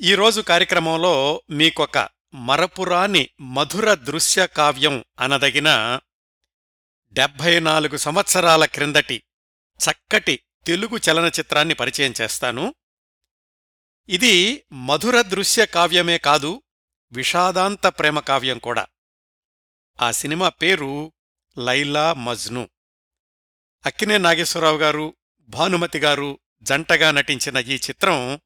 ఈరోజు కార్యక్రమంలో మీకొక మరపురాని మధుర దృశ్య కావ్యం అనదగిన డెబ్భై నాలుగు సంవత్సరాల క్రిందటి చక్కటి తెలుగు చలనచిత్రాన్ని పరిచయం చేస్తాను. ఇది మధుర దృశ్య కావ్యమే కాదు విషాదాంత ప్రేమ కావ్యం కూడా. ఆ సినిమా పేరు లైలా మజ్ను. అక్కినే నాగేశ్వరరావు గారు భానుమతి గారు జంటగా నటించిన ఈ చిత్రం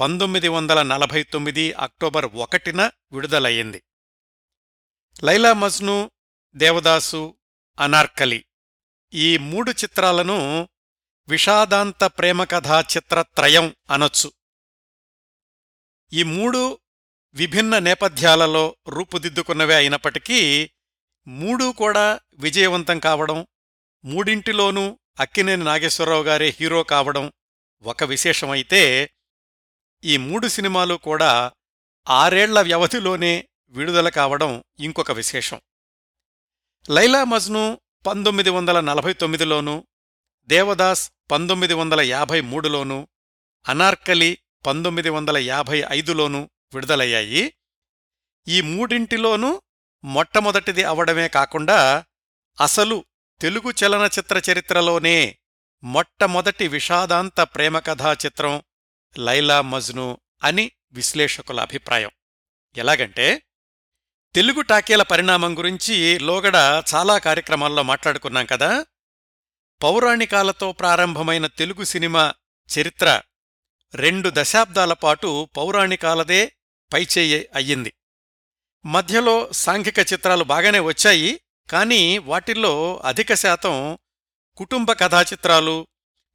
పంతొమ్మిది వందల నలభై తొమ్మిది అక్టోబర్ ఒకటిన విడుదలయ్యింది. లైలా మజ్ను దేవదాసు అనార్కలి ఈ మూడు చిత్రాలను విషాదాంత ప్రేమకథా చిత్రత్రయం అనొచ్చు. ఈ మూడు విభిన్న నేపథ్యాలలో రూపుదిద్దుకున్నవే అయినప్పటికీ మూడూ కూడా విజయవంతం కావడం మూడింటిలోనూ అక్కినేని నాగేశ్వరరావు గారే హీరో కావడం ఒక విశేషమైతే ఈ మూడు సినిమాలు కూడా ఆరేళ్ళ వ్యవధిలోనే విడుదల కావడం ఇంకొక విశేషం. లైలా మజ్ను పంతొమ్మిది వందల నలభై తొమ్మిదిలోనూ దేవదాస్ పంతొమ్మిది వందల యాభై మూడులోనూ అనార్కలి పంతొమ్మిది వందల యాభై ఐదులోనూ విడుదలయ్యాయి. ఈ మూడింటిలోనూ మొట్టమొదటిది అవడమే కాకుండా అసలు తెలుగు చలనచిత్ర చరిత్రలోనే మొట్టమొదటి విషాదాంత ప్రేమకథా చిత్రం లైలా మజ్ను అని విశ్లేషకుల అభిప్రాయం. ఎలాగంటే తెలుగు టాకీల పరిణామం గురించి లోగడ చాలా కార్యక్రమాల్లో మాట్లాడుకున్నాం కదా. పౌరాణికాలతో ప్రారంభమైన తెలుగు సినిమా చరిత్ర రెండు దశాబ్దాల పాటు పౌరాణికాలదే పైచేయి అయ్యింది. మధ్యలో సాంఘిక చిత్రాలు బాగానే వచ్చాయి కానీ వాటిల్లో అధిక శాతం కుటుంబ కథా చిత్రాలు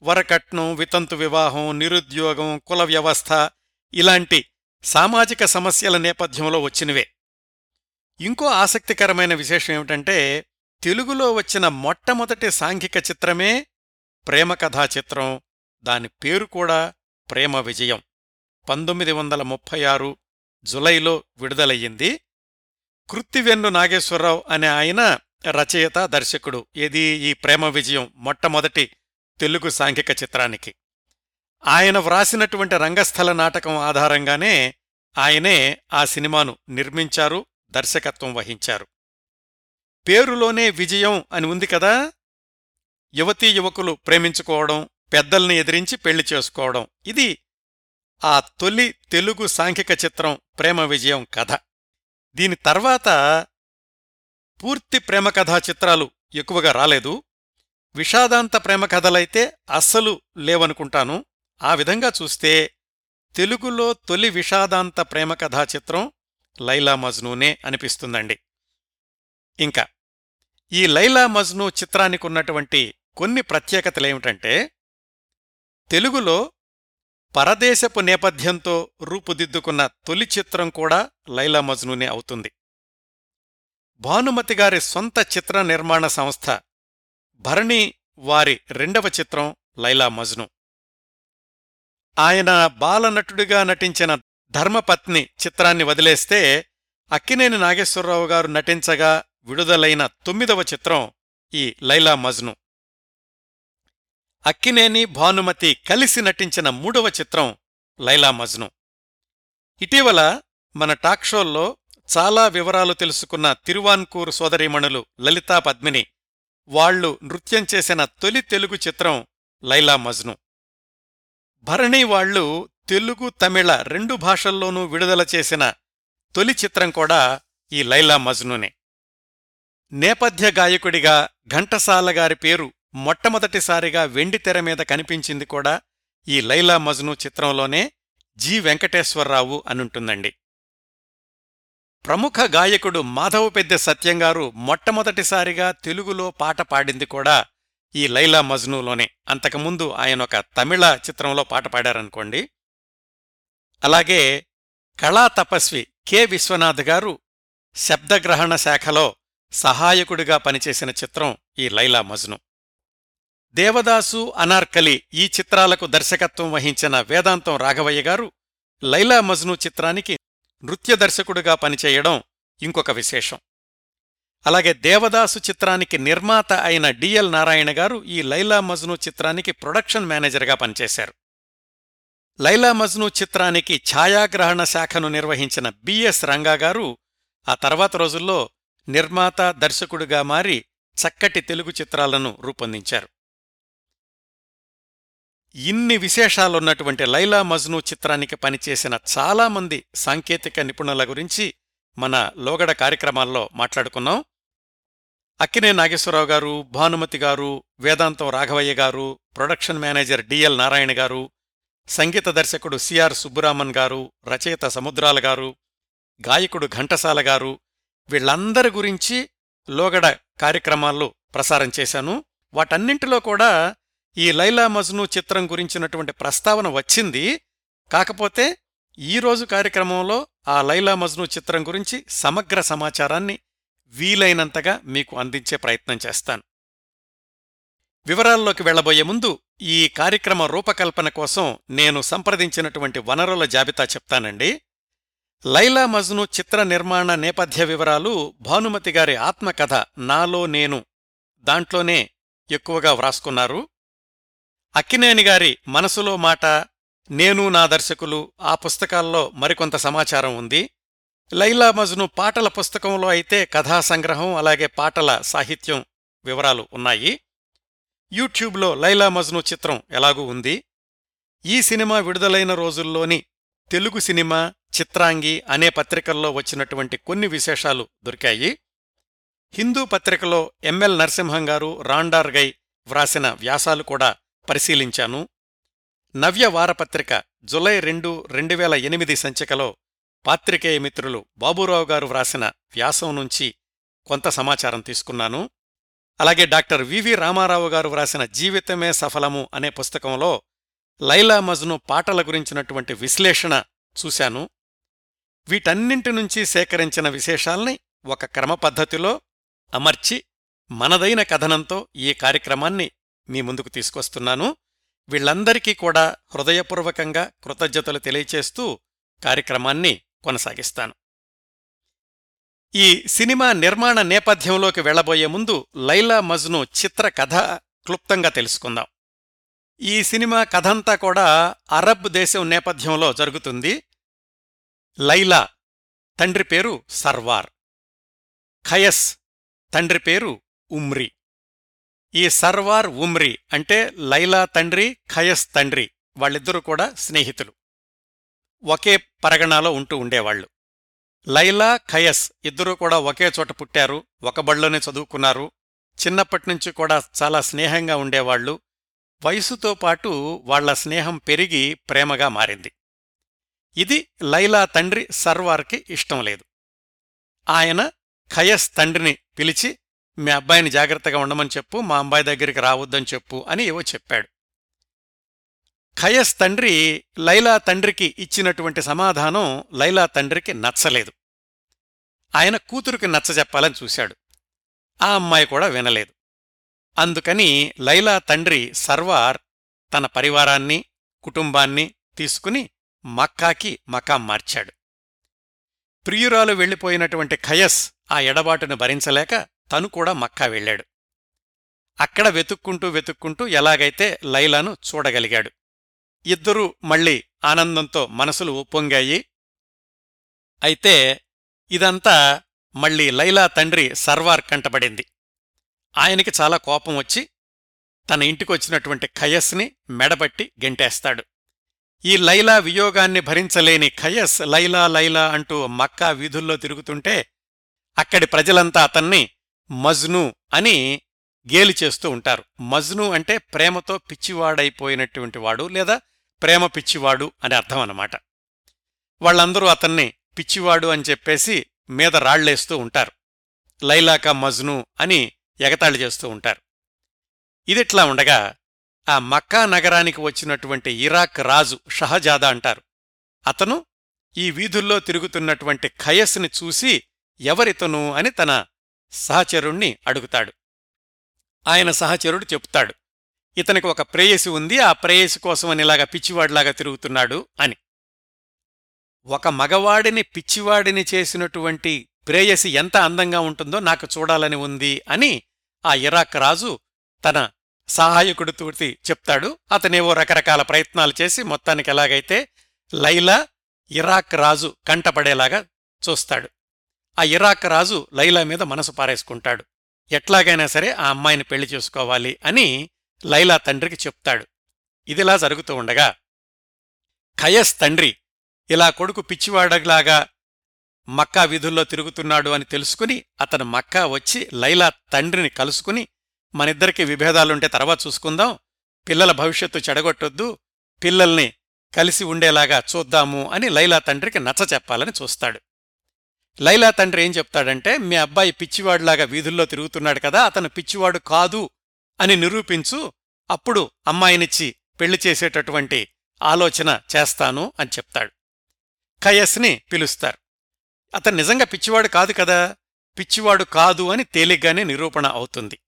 వరకట్నం వితంతు వివాహం నిరుద్యోగం కుల వ్యవస్థ ఇలాంటి సామాజిక సమస్యల నేపథ్యంలో వచ్చినవే. ఇంకో ఆసక్తికరమైన విశేషం ఏమిటంటే తెలుగులో వచ్చిన మొట్టమొదటి సాంఘిక చిత్రమే ప్రేమ కథా చిత్రం. దాని పేరు కూడా ప్రేమ విజయం. పంతొమ్మిది వందల ముప్పై ఆరు జులైలో విడుదలయ్యింది. కృత్తివెన్ను నాగేశ్వరరావు అనే ఆయన రచయిత దర్శకుడు. ఏది? ఈ ప్రేమ విజయం మొట్టమొదటి తెలుగు సాంఘిక చిత్రానికి. ఆయన వ్రాసినటువంటి రంగస్థల నాటకం ఆధారంగానే ఆయనే ఆ సినిమాను నిర్మించారు దర్శకత్వం వహించారు. పేరులోనే విజయం అని ఉంది కదా? యువతీ యువకులు ప్రేమించుకోవడం పెద్దల్ని ఎదిరించి పెళ్ళి చేసుకోవడం ఇది ఆ తొలి తెలుగు సాంఘిక చిత్రం ప్రేమ విజయం కథ. దీని తర్వాత పూర్తి ప్రేమకథా చిత్రాలు ఎక్కువగా రాలేదు. విషాదాంత ప్రేమ కథలైతే అస్సలు లేవనుకుంటాను. ఆ విధంగా చూస్తే తెలుగులో తొలి విషాదాంత ప్రేమ కథా చిత్రం లైలా మజ్నూనే అనిపిస్తుందండి. ఇంకా ఈ లైలా మజ్నూ చిత్రానికున్నటువంటి కొన్ని ప్రత్యేకతలేమిటంటే తెలుగులో పరదేశపు నేపథ్యంతో రూపుదిద్దుకున్న తొలి చిత్రం కూడా లైలా మజ్నూనే అవుతుంది. భానుమతి గారి సొంత చిత్ర నిర్మాణ సంస్థ భరణి వారి రెండవ చిత్రం లైలా మజ్ను. ఆయన బాలనటుడిగా నటించిన ధర్మపత్ని చిత్రాన్ని వదిలేస్తే అక్కినేని నాగేశ్వరరావు గారు నటించగా విడుదలైన తొమ్మిదవ చిత్రం ఈ లైలా మజ్ను. అక్కినేని భానుమతి కలిసి నటించిన మూడవ చిత్రం లైలా మజ్ను. ఇటీవల మన టాక్ షోల్లో చాలా వివరాలు తెలుసుకున్న తిరువాన్కూరు సోదరీమణులు లలితా పద్మిని వాళ్ళు నృత్యం చేసిన తొలి తెలుగు చిత్రం లైలా మజ్ను. భరణి వాళ్ళు తెలుగు తమిళ రెండు భాషల్లోనూ విడుదల చేసిన తొలి చిత్రం కూడా ఈ లైలా మజ్నునే. నేపథ్య గాయకుడిగా ఘంటసాల గారి పేరు మొట్టమొదటిసారిగా వెండితెర మీద కనిపించింది కూడా ఈ లైలా మజ్ను చిత్రంలోనే జి. వెంకటేశ్వరరావు అనుంటుందండి. ప్రముఖ గాయకుడు మాధవ పెద్ద సత్యంగారు మొట్టమొదటిసారిగా తెలుగులో పాట పాడింది కూడా ఈ లైలా మజ్నూలోనే. అంతకుముందు ఆయన ఒక తమిళ చిత్రంలో పాట పాడారనుకోండి. అలాగే కళా తపస్వి కె విశ్వనాథ్ గారు శబ్దగ్రహణ శాఖలో సహాయకుడిగా పనిచేసిన చిత్రం ఈ లైలా మజ్ను. దేవదాసు అనార్కలి ఈ చిత్రాలకు దర్శకత్వం వహించిన వేదాంతం రాఘవయ్య గారు లైలా మజ్ను చిత్రానికి నృత్య దర్శకుడుగా పనిచేయడం ఇంకొక విశేషం. అలాగే దేవదాసు చిత్రానికి నిర్మాత అయిన డిఎల్ నారాయణ గారు ఈ లైలా మజ్ను చిత్రానికి ప్రొడక్షన్ మేనేజర్గా పనిచేశారు. లైలా మజ్ను చిత్రానికి ఛాయాగ్రహణ శాఖను నిర్వహించిన బిఎస్ రంగా గారు ఆ తర్వాత రోజుల్లో నిర్మాత దర్శకుడుగా మారి చక్కటి తెలుగు చిత్రాలను రూపొందించారు. ఇన్ని విశేషాలున్నటువంటి లైలా మజ్ను చిత్రానికి పనిచేసిన చాలామంది సాంకేతిక నిపుణుల గురించి మన లోగడ కార్యక్రమాల్లో మాట్లాడుకున్నాం. అక్కినే నాగేశ్వరరావు గారు భానుమతి గారు వేదాంతం రాఘవయ్య గారు ప్రొడక్షన్ మేనేజర్ డిఎల్ నారాయణ గారు సంగీత దర్శకుడు సిఆర్ సుబ్బురామన్ గారు రచయిత సముద్రాల గారు గాయకుడు ఘంటసాల గారు వీళ్ళందరి గురించి లోగడ కార్యక్రమాల్లో ప్రసారం చేశాను. వాటన్నింటిలో కూడా ఈ లైలా మజ్ను చిత్రం గురించినటువంటి ప్రస్తావన వచ్చింది. కాకపోతే ఈరోజు కార్యక్రమంలో ఆ లైలా మజ్ను చిత్రం గురించి సమగ్ర సమాచారాన్ని వీలైనంతగా మీకు అందించే ప్రయత్నం చేస్తాను. వివరాల్లోకి వెళ్ళబోయే ముందు ఈ కార్యక్రమ రూపకల్పన కోసం నేను సంప్రదించినటువంటి వనరుల జాబితా చెప్తానండి. లైలా మజ్ను చిత్ర నిర్మాణ నేపథ్య వివరాలు భానుమతి గారి ఆత్మకథ నాలో నేను దాంట్లోనే ఎక్కువగా వ్రాసుకున్నారు. అక్కినేని గారి మనసులో మాట నేను నా దర్శకులు ఆ పుస్తకాల్లో మరికొంత సమాచారం ఉంది. లైలా మజ్ను పాటల పుస్తకంలో అయితే కథా సంగ్రహం అలాగే పాటల సాహిత్యం వివరాలు ఉన్నాయి. యూట్యూబ్లో లైలా మజ్ను చిత్రం ఎలాగూ ఉంది. ఈ సినిమా విడుదలైన రోజుల్లోని తెలుగు సినిమా చిత్రాంగి అనే పత్రికల్లో వచ్చినటువంటి కొన్ని విశేషాలు దొరికాయి. హిందూ పత్రికలో ఎంఎల్ నరసింహం గారు రాండార్ గై వ్రాసిన వ్యాసాలు కూడా పరిశీలించాను. నవ్య వారపత్రిక జులై రెండు రెండు వేల ఎనిమిది సంచికలో పాత్రికేయ మిత్రులు బాబురావు గారు వ్రాసిన వ్యాసం నుంచి కొంత సమాచారం తీసుకున్నాను. అలాగే డాక్టర్ వివి రామారావు గారు వ్రాసిన జీవితమే సఫలము అనే పుస్తకంలో లైలా మజ్ను పాటల గురించినటువంటి విశ్లేషణ చూశాను. వీటన్నింటి నుంచి సేకరించిన విశేషాల్ని ఒక క్రమపద్ధతిలో అమర్చి మనదైన కథనంతో ఈ కార్యక్రమాన్ని మీ ముందుకు తీసుకొస్తున్నాను. వీళ్ళందరికీ కూడా హృదయపూర్వకంగా కృతజ్ఞతలు తెలియచేస్తూ కార్యక్రమాన్ని కొనసాగిస్తాను. ఈ సినిమా నిర్మాణ నేపథ్యంలోకి వెళ్ళబోయే ముందు లైలా మజ్ను చిత్ర కథ క్లుప్తంగా తెలుసుకుందాం. ఈ సినిమా కథంతా కూడా అరబ్ దేశం నేపథ్యంలో జరుగుతుంది. లైలా తండ్రి పేరు సర్వార్. ఖయస్ తండ్రి పేరు ఉమ్రి. ఈ సర్వార్ ఉమ్రి అంటే లైలా తండ్రి ఖయస్ తండ్రి వాళ్ళిద్దరూ కూడా స్నేహితులు. ఒకే పరగణాలో ఉంటూ ఉండేవాళ్ళు లైలా ఖయస్ ఇద్దరూ కూడా ఒకే చోట పుట్టారు ఒక బళ్ళోనే చదువుకున్నారు. చిన్నప్పటినుంచి కూడా చాలా స్నేహంగా ఉండేవాళ్ళు వయసుతో పాటు వాళ్ళ స్నేహం పెరిగి ప్రేమగా మారింది. ఇది లైలా తండ్రి సర్వార్కి ఇష్టం లేదు. ఆయన ఖయస్ తండ్రిని పిలిచి మీ అబ్బాయిని జాగ్రత్తగా ఉండమని చెప్పు మా అమ్మాయి దగ్గరికి రావద్దని చెప్పు అని ఏవో చెప్పాడు. ఖయస్ తండ్రి లైలా తండ్రికి ఇచ్చినటువంటి సమాధానం లైలా తండ్రికి నచ్చలేదు. ఆయన కూతురికి నచ్చజెప్పాలని చూశాడు. ఆ అమ్మాయి కూడా వినలేదు. అందుకని లైలా తండ్రి సర్వార్ తన పరివారాన్ని కుటుంబాన్ని తీసుకుని మక్కాకి మకాం మార్చాడు. ప్రియురాలు వెళ్ళిపోయినటువంటి ఖయస్ ఆ ఎడబాటును భరించలేక తను కూడా మక్కా వెళ్ళాడు. అక్కడ వెతుక్కుంటూ వెతుక్కుంటూ ఎలాగైతే లైలాను చూడగలిగాడు. ఇద్దరూ మళ్ళీ ఆనందంతో మనసులు ఉప్పొంగాయి. అయితే ఇదంతా మళ్ళీ లైలా తండ్రి సర్వార్ కంటబడింది ఆయనకి చాలా కోపం వచ్చి తన ఇంటికొచ్చినటువంటి ఖయస్ని మెడబట్టి గెంటేస్తాడు. ఈ లైలా వియోగాన్ని భరించలేని ఖయస్ లైలా లైలా అంటూ మక్కా వీధుల్లో తిరుగుతుంటే అక్కడి ప్రజలంతా అతన్ని మజ్ను అని గేలి చేస్తూ ఉంటారు. మజ్ను అంటే ప్రేమతో పిచ్చివాడైపోయినటువంటి వాడు లేదా ప్రేమ పిచ్చివాడు అని అర్థం అన్నమాట. వాళ్ళందరూ అతన్ని పిచ్చివాడు అని చెప్పేసి మీద రాళ్ళేస్తూ ఉంటారు. లైలాకా మజ్ను అని ఎగతాళి చేస్తూ ఉంటారు. ఇదిట్లా ఉండగా ఆ మక్కా నగరానికి వచ్చినటువంటి ఇరాక్ రాజు షహజాదా అంటారు. అతను ఈ వీధుల్లో తిరుగుతున్నటువంటి ఖయస్ని చూసి ఎవరితను అని తన సహచరుణ్ణి అడుగుతాడు. ఆయన సహచరుడు చెప్తాడు. ఇతనికి ఒక ప్రేయసి ఉంది ఆ ప్రేయసి కోసమని పిచ్చివాడిలాగా తిరుగుతున్నాడు అని. ఒక మగవాడిని పిచ్చివాడిని చేసినటువంటి ప్రేయసి ఎంత అందంగా ఉంటుందో నాకు చూడాలని ఉంది అని ఆ ఇరాక్ రాజు తన సహాయకుడు తూర్తి చెప్తాడు. అతనేవో రకరకాల ప్రయత్నాలు చేసి మొత్తానికి ఎలాగైతే లైలా ఇరాక్ రాజు కంటపడేలాగా చూస్తాడు. ఆ ఇరాక్ రాజు లైలా మీద మనసు పారేసుకుంటాడు. ఎట్లాగైనా సరే ఆ అమ్మాయిని పెళ్ళి చేసుకోవాలి అని లైలా తండ్రికి చెప్తాడు. ఇదిలా జరుగుతూ ఉండగా ఖయస్ తండ్రి ఇలా కొడుకు పిచ్చివాడలాగా మక్కా విధుల్లో తిరుగుతున్నాడు అని తెలుసుకుని అతను మక్కా వచ్చి లైలా తండ్రిని కలుసుకుని మనిద్దరికీ విభేదాలుంటే తర్వాత చూసుకుందాం పిల్లల భవిష్యత్తు చెడగొట్టొద్దు పిల్లల్ని కలిసి ఉండేలాగా చూద్దాము అని లైలా తండ్రికి నచ్చ చెప్పాలని చూస్తాడు. లైలా తండ్రి ఏం చెప్తాడంటే మీ అబ్బాయి పిచ్చివాడిలాగా వీధుల్లో తిరుగుతున్నాడు కదా అతను పిచ్చివాడు కాదు అని నిరూపించు అప్పుడు అమ్మాయినిచ్చి పెళ్ళి చేసేటటువంటి ఆలోచన చేస్తాను అని చెప్తాడు. కయస్ని పిలుస్తారు. అతను నిజంగా పిచ్చివాడు కాదు కదా పిచ్చివాడు కాదు అని తేలిగ్గానే నిరూపణ అవుతుంది.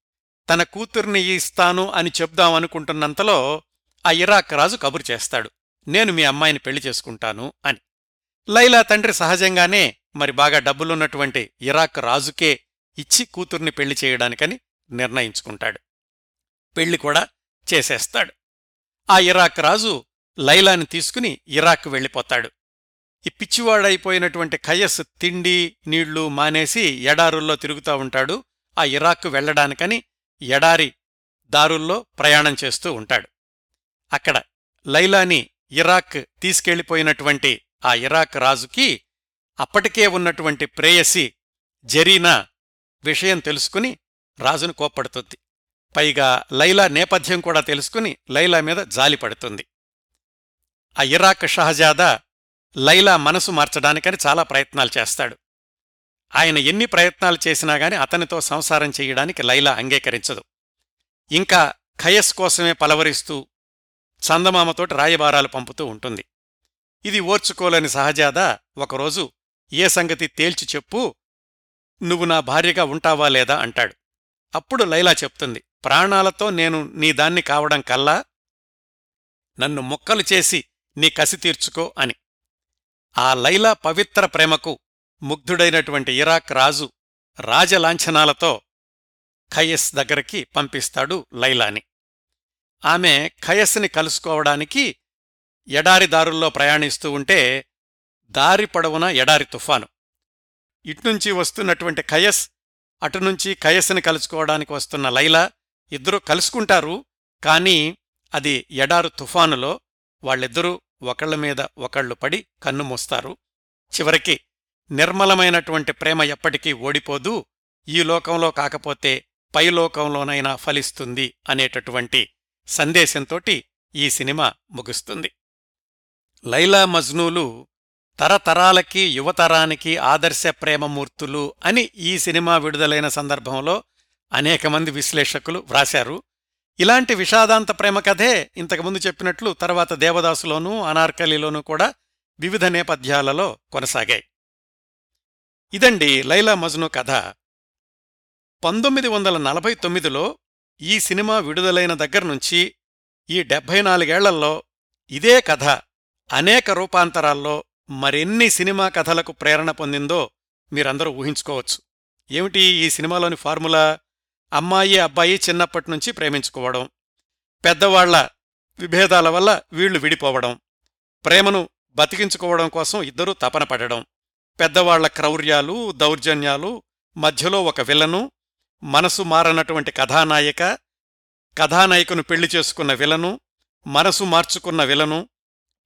తన కూతుర్ని ఇస్తాను అని చెప్దామనుకుంటున్నంతలో ఆ ఇరాక్ రాజు కబురు చేస్తాడు. నేను మీ అమ్మాయిని పెళ్ళి చేసుకుంటాను అని. లైలా తండ్రి సహజంగానే మరి బాగా డబ్బులున్నటువంటి ఇరాక్ రాజుకే ఇచ్చి కూతుర్ని పెళ్ళి చేయడానికని నిర్ణయించుకుంటాడు. పెళ్ళి కూడా చేసేస్తాడు. ఆ ఇరాక్ రాజు లైలాని తీసుకుని ఇరాక్ వెళ్ళిపోతాడు. ఈ పిచ్చివాడైపోయినటువంటి ఖయస్ తిండి నీళ్ళు మానేసి ఎడారుల్లో తిరుగుతూ ఉంటాడు. ఆ ఇరాక్ వెళ్ళడానికని ఎడారి దారుల్లో ప్రయాణం చేస్తూ ఉంటాడు. అక్కడ లైలాని ఇరాక్ తీసుకెళ్ళిపోయినటువంటి ఆ ఇరాక్ రాజుకి అప్పటికే ఉన్నటువంటి ప్రేయసి జరీనా విషయం తెలుసుకుని రాజును కోప్పడుతుంది. పైగా లైలా నేపథ్యం కూడా తెలుసుకుని లైలా మీద జాలి పడుతుంది. ఆ ఇరాక్ షహజాదా లైలా మనసు మార్చడానికని చాలా ప్రయత్నాలు చేస్తాడు. ఆయన ఎన్ని ప్రయత్నాలు చేసినా గాని అతనితో సంసారం చెయ్యడానికి లైలా అంగీకరించదు. ఇంకా ఖయస్ కోసమే పలవరిస్తూ చందమామతోటి రాయబారాలు పంపుతూ ఉంటుంది. ఇది ఓర్చుకోలేని సహజాదా ఒకరోజు ఏ సంగతి తేల్చి చెప్పు. నువ్వు నా భార్యగా ఉంటావా లేదా అంటాడు. అప్పుడు లైలా చెప్తుంది. ప్రాణాలతో నేను నీ దాన్ని కావడం కల్లా? నన్ను ముక్కలు చేసి నీ కసి తీర్చుకో అని. ఆ లైలా పవిత్ర ప్రేమకు ముగ్ధుడైనటువంటి ఇరాక్ రాజు రాజలాంఛనాలతో ఖయస్ దగ్గరికి పంపిస్తాడు లైలాని. ఆమె ఖయస్ని కలుసుకోవడానికి ఎడారి దారుల్లో ప్రయాణిస్తూ ఉంటే దారి పొడవున ఎడారి తుఫాను. ఇట్నుంచి వస్తున్నటువంటి ఖయస్ అటునుంచి ఖయస్ని కలుసుకోవడానికి వస్తున్న లైలా ఇద్దరూ కలుసుకుంటారు కానీ అది ఎడారు తుఫానులో వాళ్ళిద్దరూ ఒకళ్ళ మీద ఒకళ్ళు పడి కన్నుమూస్తారు చివరికి నిర్మలమైనటువంటి ప్రేమ ఎప్పటికీ ఓడిపోదు ఈ లోకంలో కాకపోతే పై లోకంలోనైనా ఫలిస్తుంది అనేటటువంటి సందేశంతోటి ఈ సినిమా ముగుస్తుంది. లైలా మజ్నూలు తరతరాలకి యువతరానికి ఆదర్శ ప్రేమమూర్తులు అని ఈ సినిమా విడుదలైన సందర్భంలో అనేక మంది విశ్లేషకులు వ్రాశారు. ఇలాంటి విషాదాంత ప్రేమ కథే ఇంతకుముందు చెప్పినట్లు తర్వాత దేవదాసులోనూ అనార్కలిలోనూ కూడా వివిధ నేపథ్యాలలో కొనసాగాయి. ఇదండి లైలా మజ్ను కథ. పంతొమ్మిది వందల నలభై తొమ్మిదిలో ఈ సినిమా విడుదలైన దగ్గర్నుంచి ఈ డెబ్భై నాలుగేళ్ళల్లో ఇదే కథ అనేక రూపాంతరాల్లో మరెన్ని సినిమా కథలకు ప్రేరణ పొందిందో మీరందరూ ఊహించుకోవచ్చు. ఏమిటి ఈ సినిమాలోని ఫార్ములా? అమ్మాయి అబ్బాయి చిన్నప్పటినుంచి ప్రేమించుకోవడం. పెద్దవాళ్ళ విభేదాల వల్ల వీళ్ళు విడిపోవడం. ప్రేమను బతికించుకోవడం కోసం ఇద్దరూ తపన పడడం. పెద్దవాళ్ళ క్రౌర్యాలు దౌర్జన్యాలు మధ్యలో ఒక విలను మనసు మారనటువంటి కథానాయిక కథానాయికను పెళ్ళి చేసుకున్న విలను మనసు మార్చుకున్న విలను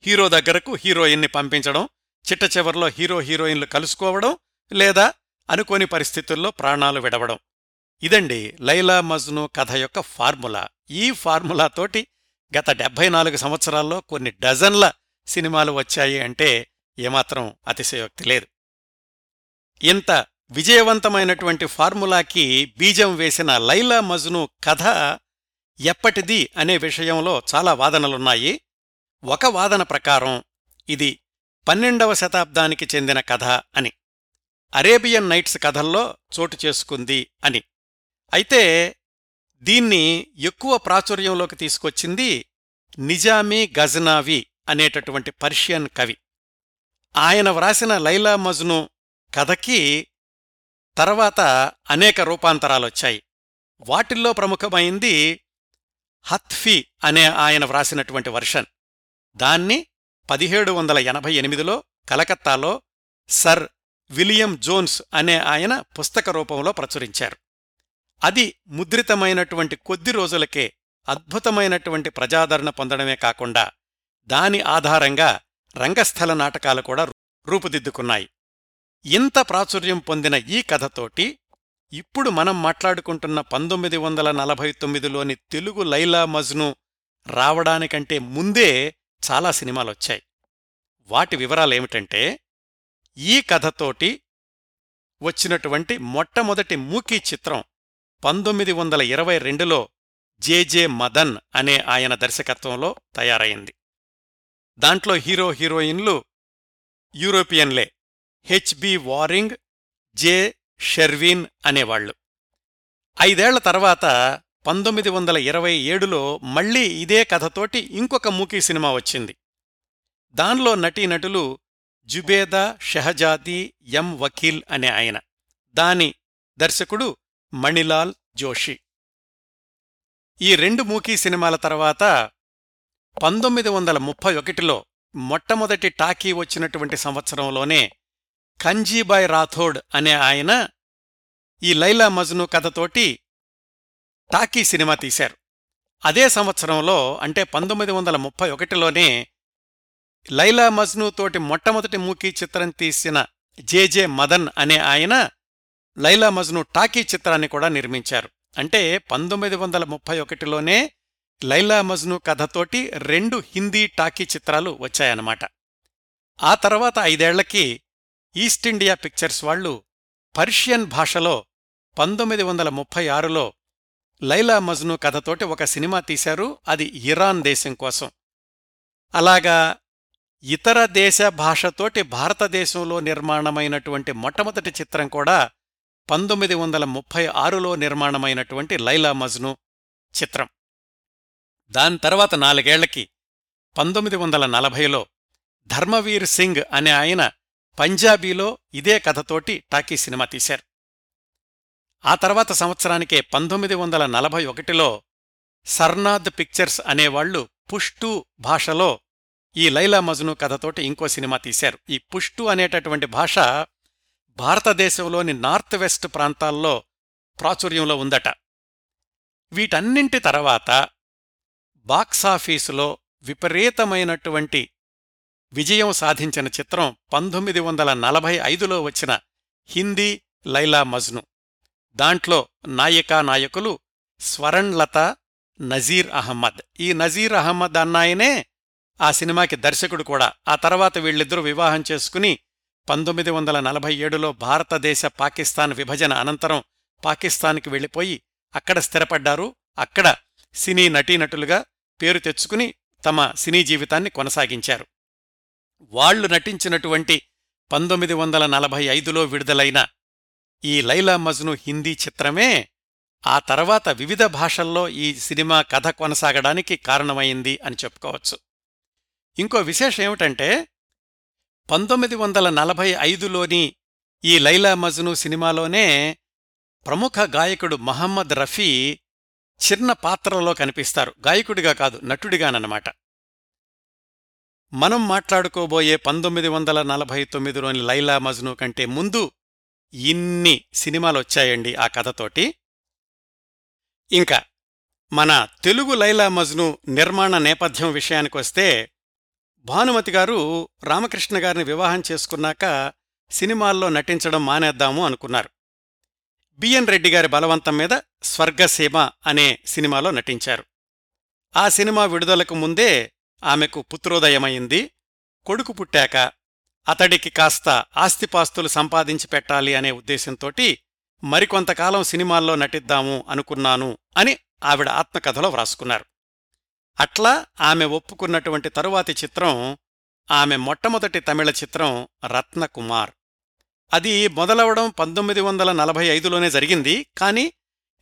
హీరో దగ్గరకు హీరోయిన్ని పంపించడం చిట్ట చివరిలో హీరో హీరోయిన్లు కలుసుకోవడం లేదా అనుకోని పరిస్థితుల్లో ప్రాణాలు విడవడం. ఇదండి లైలా మజ్ను కథ యొక్క ఫార్ములా. ఈ ఫార్ములాతోటి గత డెబ్బై నాలుగు సంవత్సరాల్లో కొన్ని డజన్ల సినిమాలు వచ్చాయి అంటే ఏమాత్రం అతిశయోక్తి లేదు. ఇంత విజయవంతమైనటువంటి ఫార్ములాకి బీజం వేసిన లైలా మజ్ను కథ ఎప్పటిది అనే విషయంలో చాలా వాదనలున్నాయి. ఒక వాదన ప్రకారం ఇది పన్నెండవ శతాబ్దానికి చెందిన కథ అని. అరేబియన్ నైట్స్ కథల్లో చోటు చేసుకుంది అని. అయితే దీన్ని ఎక్కువ ప్రాచుర్యంలోకి తీసుకొచ్చింది నిజామీ గజనావి అనేటటువంటి పర్షియన్ కవి. ఆయన వ్రాసిన లైలా మజ్ను కథకి తర్వాత అనేక రూపాంతరాలొచ్చాయి వాటిల్లో ప్రముఖమైంది హత్ఫీ అనే ఆయన వ్రాసినటువంటి వర్షన్. దాన్ని పదిహేడు వందల ఎనభై ఎనిమిదిలో కలకత్తాలో సర్ విలియం జోన్స్ అనే ఆయన పుస్తక రూపంలో ప్రచురించారు. అది ముద్రితమైనటువంటి కొద్ది రోజులకే అద్భుతమైనటువంటి ప్రజాదరణ పొందడమే కాకుండా దాని ఆధారంగా రంగస్థల నాటకాలు కూడా రూపుదిద్దుకున్నాయి. ఇంత ప్రాచుర్యం పొందిన ఈ కథతోటి ఇప్పుడు మనం మాట్లాడుకుంటున్న పంతొమ్మిది వందల నలభై తొమ్మిదిలోని తెలుగు లైలా మజ్ను రావడానికంటే ముందే చాలా సినిమాలొచ్చాయి. వాటి వివరాలేమిటంటే ఈ కథతోటి వచ్చినటువంటి మొట్టమొదటి మూకీ చిత్రం పంతొమ్మిది వందల ఇరవై రెండులో జేజే మదన్ అనే ఆయన దర్శకత్వంలో తయారైంది. దాంట్లో హీరో హీరోయిన్లు యూరోపియన్లే. హెచ్బి వారింగ్ జే షెర్వీన్ అనేవాళ్ళు ఐదేళ్ళ తర్వాత పంతొమ్మిది వందల ఇరవై ఏడులో మళ్ళీ ఇదే కథతోటి ఇంకొక మూకీ సినిమా వచ్చింది. దానిలో నటీనటులు జుబేదా షెహజాదీ ఎం వకీల్ అనే ఆయన. దాని దర్శకుడు మణిలాల్ జోషి. ఈ రెండు మూకీ సినిమాల తర్వాత పంతొమ్మిది వందల ముప్పై ఒకటిలో మొట్టమొదటి టాకీ వచ్చినటువంటి సంవత్సరంలోనే కంజీబాయ్ రాథోడ్ అనే ఆయన ఈ లైలా మజ్ను కథతోటి టాకీ సినిమా తీశారు. అదే సంవత్సరంలో అంటే పంతొమ్మిది వందల ముప్పై ఒకటిలోనే లైలా మజ్ను తోటి మొట్టమొదటి మూకీ చిత్రం తీసిన జేజే మదన్ అనే ఆయన లైలా మజ్ను టాకీ చిత్రాన్ని కూడా నిర్మించారు. అంటే పంతొమ్మిది వందల ముప్పై ఒకటిలోనే లైలా మజ్ను కథతోటి రెండు హిందీ టాకీ చిత్రాలు వచ్చాయన్నమాట. ఆ తర్వాత ఐదేళ్ళకి ఈస్ట్ ఇండియా పిక్చర్స్ వాళ్ళు పర్షియన్ భాషలో పంతొమ్మిది వందల ముప్పై ఆరులో లైలా మజ్ను కథతోటి ఒక సినిమా తీశారు. అది ఇరాన్ దేశం కోసం. అలాగా ఇతర దేశ భాషతోటి భారతదేశంలో నిర్మాణమైనటువంటి మొట్టమొదటి చిత్రం కూడా పంతొమ్మిది వందల ముప్పై ఆరులో నిర్మాణమైనటువంటి లైలా మజ్ను చిత్రం. దాని తర్వాత నాలుగేళ్ళకి పంతొమ్మిది వందల నలభైలో ధర్మవీర్ సింగ్ అనే ఆయన పంజాబీలో ఇదే కథతోటి టాకీ సినిమా తీశారు. ఆ తర్వాత సంవత్సరానికే పంతొమ్మిది వందల నలభై ఒకటిలో సర్నాద్ పిక్చర్స్ అనేవాళ్ళు పుష్టు భాషలో ఈ లైలా మజ్ను కథతోటి ఇంకో సినిమా తీశారు. ఈ పుష్టు అనేటటువంటి భాష భారతదేశంలోని నార్త్ వెస్ట్ ప్రాంతాల్లో ప్రాచుర్యంలో ఉందట. వీటన్నింటి తర్వాత బాక్సాఫీసులో విపరీతమైనటువంటి విజయం సాధించిన చిత్రం పంతొమ్మిది వందల నలభై ఐదులో వచ్చిన హిందీ లైలా మజ్ను. దాంట్లో నాయికా నాయకులు స్వరణ్లత నజీర్ అహ్మద్. ఈ నజీర్ అహ్మద్ అన్నాయనే ఆ సినిమాకి దర్శకుడు కూడా. ఆ తర్వాత వీళ్ళిద్దరూ వివాహం చేసుకుని పంతొమ్మిది వందల నలభై ఏడులో భారతదేశ పాకిస్తాన్ విభజన అనంతరం పాకిస్తాన్కి వెళ్ళిపోయి అక్కడ స్థిరపడ్డారు. అక్కడ సినీ నటీనటులుగా పేరు తెచ్చుకుని తమ సినీ జీవితాన్ని కొనసాగించారు. వాళ్ళు నటించినటువంటి పంతొమ్మిది వందల నలభై ఐదులో విడుదలైన ఈ లైలా మజ్ను హిందీ చిత్రమే ఆ తర్వాత వివిధ భాషల్లో ఈ సినిమా కథ కొనసాగడానికి కారణమైంది అని చెప్పుకోవచ్చు. ఇంకో విశేషం ఏమిటంటే పంతొమ్మిది వందల నలభై ఐదులోని ఈ లైలా మజ్ను సినిమాలోనే ప్రముఖ గాయకుడు మహమ్మద్ రఫీ చిన్న పాత్రలో కనిపిస్తారు. గాయకుడిగా కాదు నటుడిగానన్నమాట. మనం మాట్లాడుకోబోయే పంతొమ్మిది వందల నలభై తొమ్మిదిలోని లైలా మజ్ను కంటే ముందు ఇన్ని సినిమాలొచ్చాయండి ఆ కథతోటి. ఇంకా మన తెలుగు లైలా మజ్ను నిర్మాణ నేపథ్యం విషయానికొస్తే భానుమతి గారు రామకృష్ణ గారిని వివాహం చేసుకున్నాక సినిమాల్లో నటించడం మానేద్దాము అనుకున్నారు. బిఎన్ రెడ్డి గారి బలవంతం మీద స్వర్గసీమ అనే సినిమాలో నటించారు. ఆ సినిమా విడుదలకు ముందే ఆమెకు పుత్రోదయమైంది. కొడుకు పుట్టాక అతడికి కాస్త ఆస్తిపాస్తులు సంపాదించి పెట్టాలి అనే ఉద్దేశంతోటి మరికొంతకాలం సినిమాల్లో నటిద్దాము అనుకున్నాను అని ఆవిడ ఆత్మకథలో వ్రాసుకున్నారు. అట్లా ఆమె ఒప్పుకున్నటువంటి తరువాతి చిత్రం ఆమె మొట్టమొదటి తమిళ చిత్రం రత్నకుమార్. అది మొదలవడం పంతొమ్మిది వందల నలభై ఐదులోనే జరిగింది కాని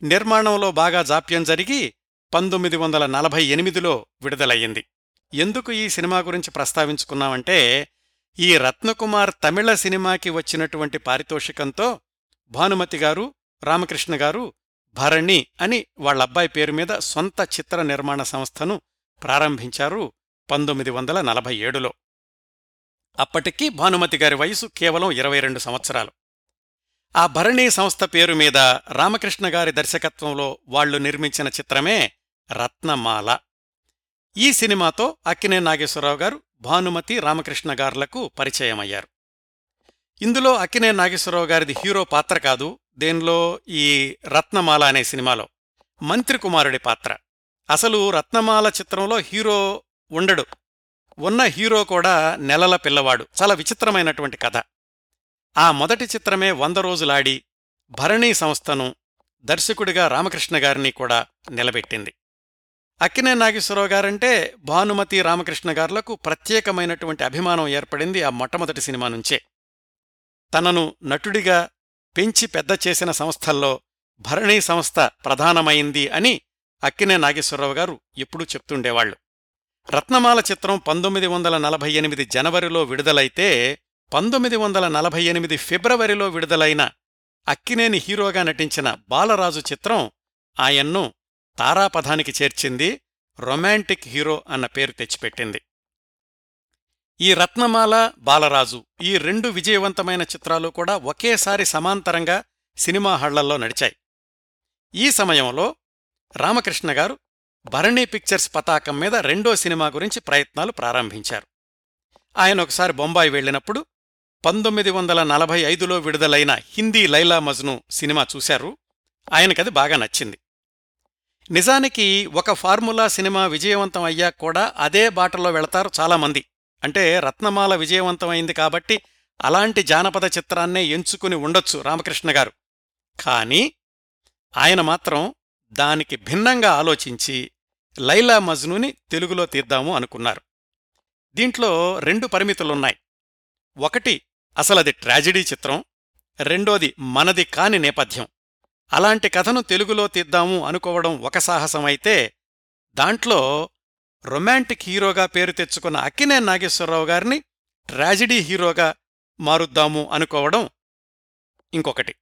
నిర్మాణంలో బాగా జాప్యం జరిగి పంతొమ్మిది వందల నలభై ఎనిమిదిలో విడుదలయ్యింది. ఎందుకు ఈ సినిమా గురించి ప్రస్తావించుకున్నామంటే ఈ రత్నకుమార్ తమిళ సినిమాకి వచ్చినటువంటి పారితోషికంతో భానుమతి గారు రామకృష్ణ గారు భరణి అని వాళ్ళబ్బాయి పేరు మీద సొంత చిత్ర నిర్మాణ సంస్థను ప్రారంభించారు పంతొమ్మిది వందల నలభై ఏడులో. అప్పటికి భానుమతి గారి వయసు కేవలం ఇరవై రెండు సంవత్సరాలు. ఆ భరణి సంస్థ పేరు మీద రామకృష్ణ గారి దర్శకత్వంలో వాళ్ళు నిర్మించిన చిత్రమే రత్నమాల. ఈ సినిమాతో అక్కినే నాగేశ్వరరావు గారు భానుమతి రామకృష్ణ గారులకు పరిచయమయ్యారు. ఇందులో అక్కినే నాగేశ్వరరావు గారిది హీరో పాత్ర కాదు దేనిలో ఈ రత్నమాల అనే సినిమాలో. మంత్రి కుమారుడి పాత్ర. అసలు రత్నమాల చిత్రంలో హీరో ఉండడు. ఉన్న హీరో కూడా నెలల పిల్లవాడు. చాలా విచిత్రమైనటువంటి కథ. ఆ మొదటి చిత్రమే వంద రోజులాడి భరణీ సంస్థను దర్శకుడిగా రామకృష్ణ గారిని కూడా నిలబెట్టింది. అక్కినే నాగేశ్వరరావు గారంటే భానుమతి రామకృష్ణ గారులకు ప్రత్యేకమైనటువంటి అభిమానం ఏర్పడింది ఆ మొట్టమొదటి సినిమా నుంచే. తనను నటుడిగా పెంచి పెద్ద చేసిన సంస్థల్లో భరణీ సంస్థ ప్రధానమైంది అని అక్కినే నాగేశ్వరరావు గారు ఎప్పుడూ చెప్తుండేవాళ్ళు రత్నమాల చిత్రం పంతొమ్మిది వందల నలభై ఎనిమిది జనవరిలో విడుదలైతే పంతొమ్మిది వందల నలభై ఎనిమిది ఫిబ్రవరిలో విడుదలైన అక్కినేని హీరోగా నటించిన బాలరాజు చిత్రం ఆయన్ను తారాపథానికి చేర్చింది రొమాంటిక్ హీరో అన్న పేరు తెచ్చిపెట్టింది. ఈ రత్నమాల బాలరాజు ఈ రెండు విజయవంతమైన చిత్రాలు కూడా ఒకేసారి సమాంతరంగా సినిమా హళ్ళల్లో నడిచాయి. ఈ సమయంలో రామకృష్ణ గారు భరణి పిక్చర్స్ పతాకం మీద రెండో సినిమా గురించి ప్రయత్నాలు ప్రారంభించారు. ఆయన ఒకసారి బొంబాయి వెళ్ళినప్పుడు పంతొమ్మిది వందల నలభై ఐదులో విడుదలైన హిందీ లైలా మజ్ను సినిమా చూశారు. ఆయనకది బాగా నచ్చింది. నిజానికి ఒక ఫార్ములా సినిమా విజయవంతం అయ్యాక కూడా అదే బాటలో వెళతారు చాలామంది. అంటే రత్నమాల విజయవంతమైంది కాబట్టి అలాంటి జానపద చిత్రాన్నే ఎంచుకుని ఉండొచ్చు రామకృష్ణ గారు. కానీ ఆయన మాత్రం దానికి భిన్నంగా ఆలోచించి లైలా మజ్నుని తెలుగులో తీద్దాము అనుకున్నారు. దీంట్లో రెండు పరిమితులున్నాయి. ఒకటి అసలది ట్రాజిడీ చిత్రం రెండోది మనది కాని నేపథ్యం. అలాంటి కథను తెలుగులో తీద్దాము అనుకోవడం ఒక సాహసమైతే దాంట్లో రొమాంటిక్ హీరోగా పేరు తెచ్చుకున్న అక్కినే నాగేశ్వరరావు గారిని ట్రాజిడీ హీరోగా మారుద్దాము అనుకోవడం ఇంకొకటి.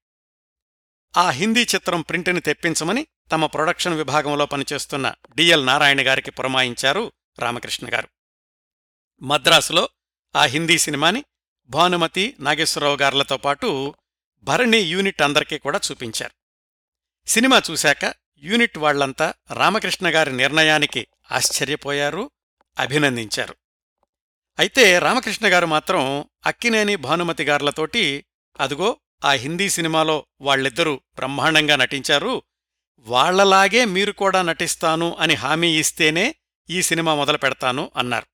ఆ హిందీ చిత్రం ప్రింట్ని తెప్పించమని తమ ప్రొడక్షన్ విభాగంలో పనిచేస్తున్న డిఎల్ నారాయణ గారికి పురమాయించారు రామకృష్ణ గారు. మద్రాసులో ఆ హిందీ సినిమాని భానుమతి నాగేశ్వరరావు గారులతో పాటు భరణి యూనిట్ అందరికీ కూడా చూపించారు. సినిమా చూశాక యూనిట్ వాళ్ళంతా రామకృష్ణ గారి నిర్ణయానికి ఆశ్చర్యపోయారు అభినందించారు. అయితే రామకృష్ణ గారు మాత్రం అక్కినేని భానుమతి గారులతోటి అదుగో ఆ హిందీ సినిమాలో వాళ్ళిద్దరూ బ్రహ్మాండంగా నటించారు వాళ్ళలాగే మీరు కూడా నటిస్తాను అని హామీ ఇస్తేనే ఈ సినిమా మొదలు పెడతాను అన్నారు.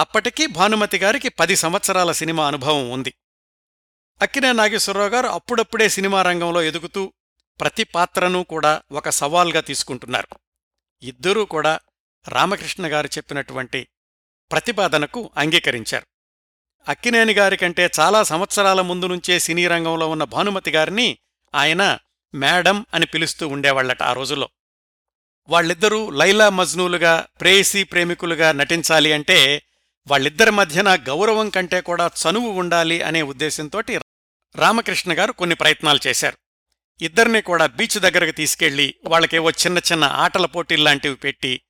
అప్పటికి భానుమతి గారికి పది సంవత్సరాల సినిమా అనుభవం ఉంది. అక్కినే నాగేశ్వరరావు గారు అప్పుడప్పుడే సినిమా రంగంలో ఎదుగుతూ ప్రతి పాత్రను కూడా ఒక సవాల్గా తీసుకుంటున్నారు. ఇద్దరూ కూడా రామకృష్ణ గారు చెప్పినటువంటి ప్రతిపాదనకు అంగీకరించారు. అక్కినేని గారికంటే చాలా సంవత్సరాల ముందు నుంచే సినీ రంగంలో ఉన్న భానుమతి గారిని ఆయన మేడం అని పిలుస్తూ ఉండేవాళ్ళట ఆ రోజుల్లో. వాళ్ళిద్దరూ లైలా మజ్నూలుగా ప్రేయసీ ప్రేమికులుగా నటించాలి అంటే వాళ్ళిద్దరి మధ్యన గౌరవం కంటే కూడా చనువు ఉండాలి అనే ఉద్దేశంతోటి రామకృష్ణ గారు కొన్ని ప్రయత్నాలు చేశారు. ఇద్దరిని కూడా బీచ్ దగ్గరకు తీసుకెళ్ళి వాళ్ళకేవో చిన్న చిన్న ఆటల పోటీల్లాంటివి పెట్టి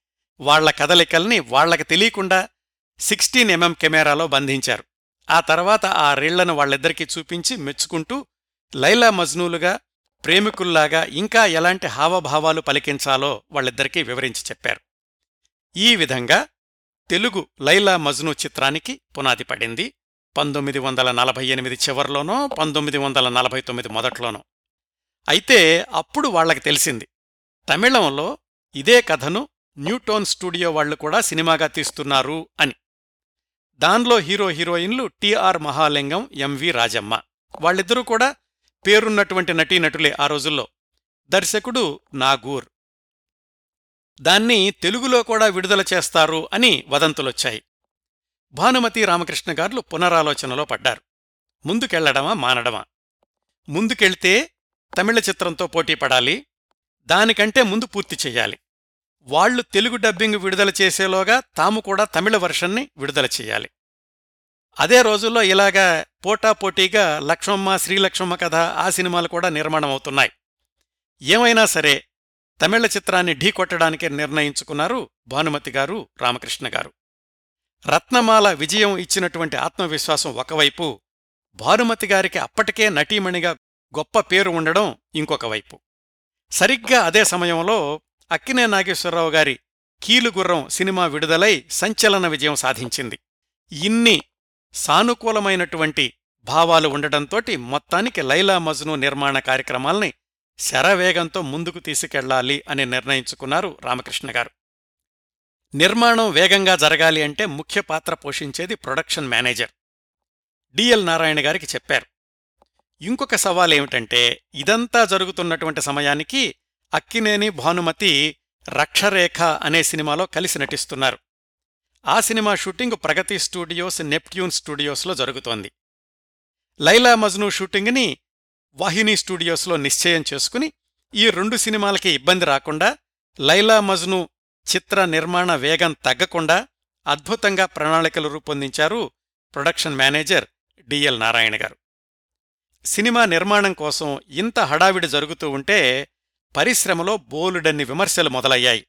వాళ్ళ కదలికల్ని వాళ్ళకు తెలియకుండా సిక్స్టీన్ ఎంఎం కెమెరాలో బంధించారు. ఆ తర్వాత ఆ రీళ్ళను వాళ్ళిద్దరికీ చూపించి మెచ్చుకుంటూ లైలా మజ్నూలుగా ప్రేమికుల్లాగా ఇంకా ఎలాంటి హావభావాలు పలికించాలో వాళ్ళిద్దరికీ వివరించి చెప్పారు. ఈ విధంగా తెలుగు లైలా మజ్ను చిత్రానికి పునాది పడింది. పంతొమ్మిది వందల నలభై ఎనిమిది చివర్లోనో పంతొమ్మిది వందల నలభై తొమ్మిది మొదట్లోనో. అయితే అప్పుడు వాళ్ళకి తెలిసింది. తమిళంలో ఇదే కథను న్యూటోన్ స్టూడియో వాళ్ళు కూడా సినిమాగా తీస్తున్నారు అని. దాన్లో హీరో హీరోయిన్లు టిఆర్ మహాలింగం ఎంవి రాజమ్మ. వాళ్ళిద్దరూ కూడా పేరున్నటువంటి నటీనటులే ఆ రోజుల్లో. దర్శకుడు నాగూర్. దాన్ని తెలుగులో కూడా విడుదల చేస్తారు అని వదంతులొచ్చాయి. భానుమతి రామకృష్ణ గారు పునరాలోచనలో పడ్డారు. ముందుకెళ్ళడమా మానడమా? ముందుకెళ్తే తమిళ చిత్రంతో పోటీ పడాలి. దానికంటే ముందు పూర్తి చెయ్యాలి వాళ్ళు తెలుగు డబ్బింగ్ విడుదల చేసేలోగా తాము కూడా తమిళ వర్షన్ని విడుదల చెయ్యాలి అదే రోజుల్లో ఇలాగా పోటాపోటీగా లక్ష్మమ్మ శ్రీలక్ష్మమ్మ కథ ఆ సినిమాలు కూడా నిర్మాణం అవుతున్నాయి. ఏమైనా సరే తమిళ చిత్రాన్ని ఢీకొట్టడానికి నిర్ణయించుకున్నారు భానుమతి గారు రామకృష్ణ గారు. రత్నమాల విజయం ఇచ్చినటువంటి ఆత్మవిశ్వాసం ఒకవైపు భానుమతి గారికి అప్పటికే నటీమణిగా గొప్ప పేరు ఉండడం ఇంకొక వైపు. సరిగ్గా అదే సమయంలో అక్కినే నాగేశ్వరరావు గారి కీలుగుర్రం సినిమా విడుదలై సంచలన విజయం సాధించింది. ఇన్ని సానుకూలమైనటువంటి భావాలు ఉండటంతోటి మొత్తానికి లైలా మజ్ను నిర్మాణ కార్యక్రమాల్ని శరవేగంతో ముందుకు తీసుకెళ్ళాలి అని నిర్ణయించుకున్నారు రామకృష్ణ గారు. నిర్మాణం వేగంగా జరగాలి అంటే ముఖ్య పాత్ర పోషించేది ప్రొడక్షన్ మేనేజర్. డిఎల్ నారాయణ గారికి చెప్పారు. ఇంకొక సవాలేమిటంటే ఇదంతా జరుగుతున్నటువంటి సమయానికి అక్కినేని భానుమతి రక్షరేఖ అనే సినిమాలో కలిసి నటిస్తున్నారు. ఆ సినిమా షూటింగ్ ప్రగతి స్టూడియోస్ నెప్ట్యూన్ స్టూడియోస్లో జరుగుతోంది. లైలా మజ్ను షూటింగ్ని వాహిని స్టూడియోస్లో నిశ్చయం చేసుకుని ఈ రెండు సినిమాలకి ఇబ్బంది రాకుండా లైలా మజ్ను చిత్ర నిర్మాణ వేగం తగ్గకుండా అద్భుతంగా ప్రణాళికలు రూపొందించారు ప్రొడక్షన్ మేనేజర్ డిఎల్ నారాయణ గారు. సినిమా నిర్మాణం కోసం ఇంత హడావిడి జరుగుతూ ఉంటే పరిశ్రమలో బోలుడన్ని విమర్శలు మొదలయ్యాయి.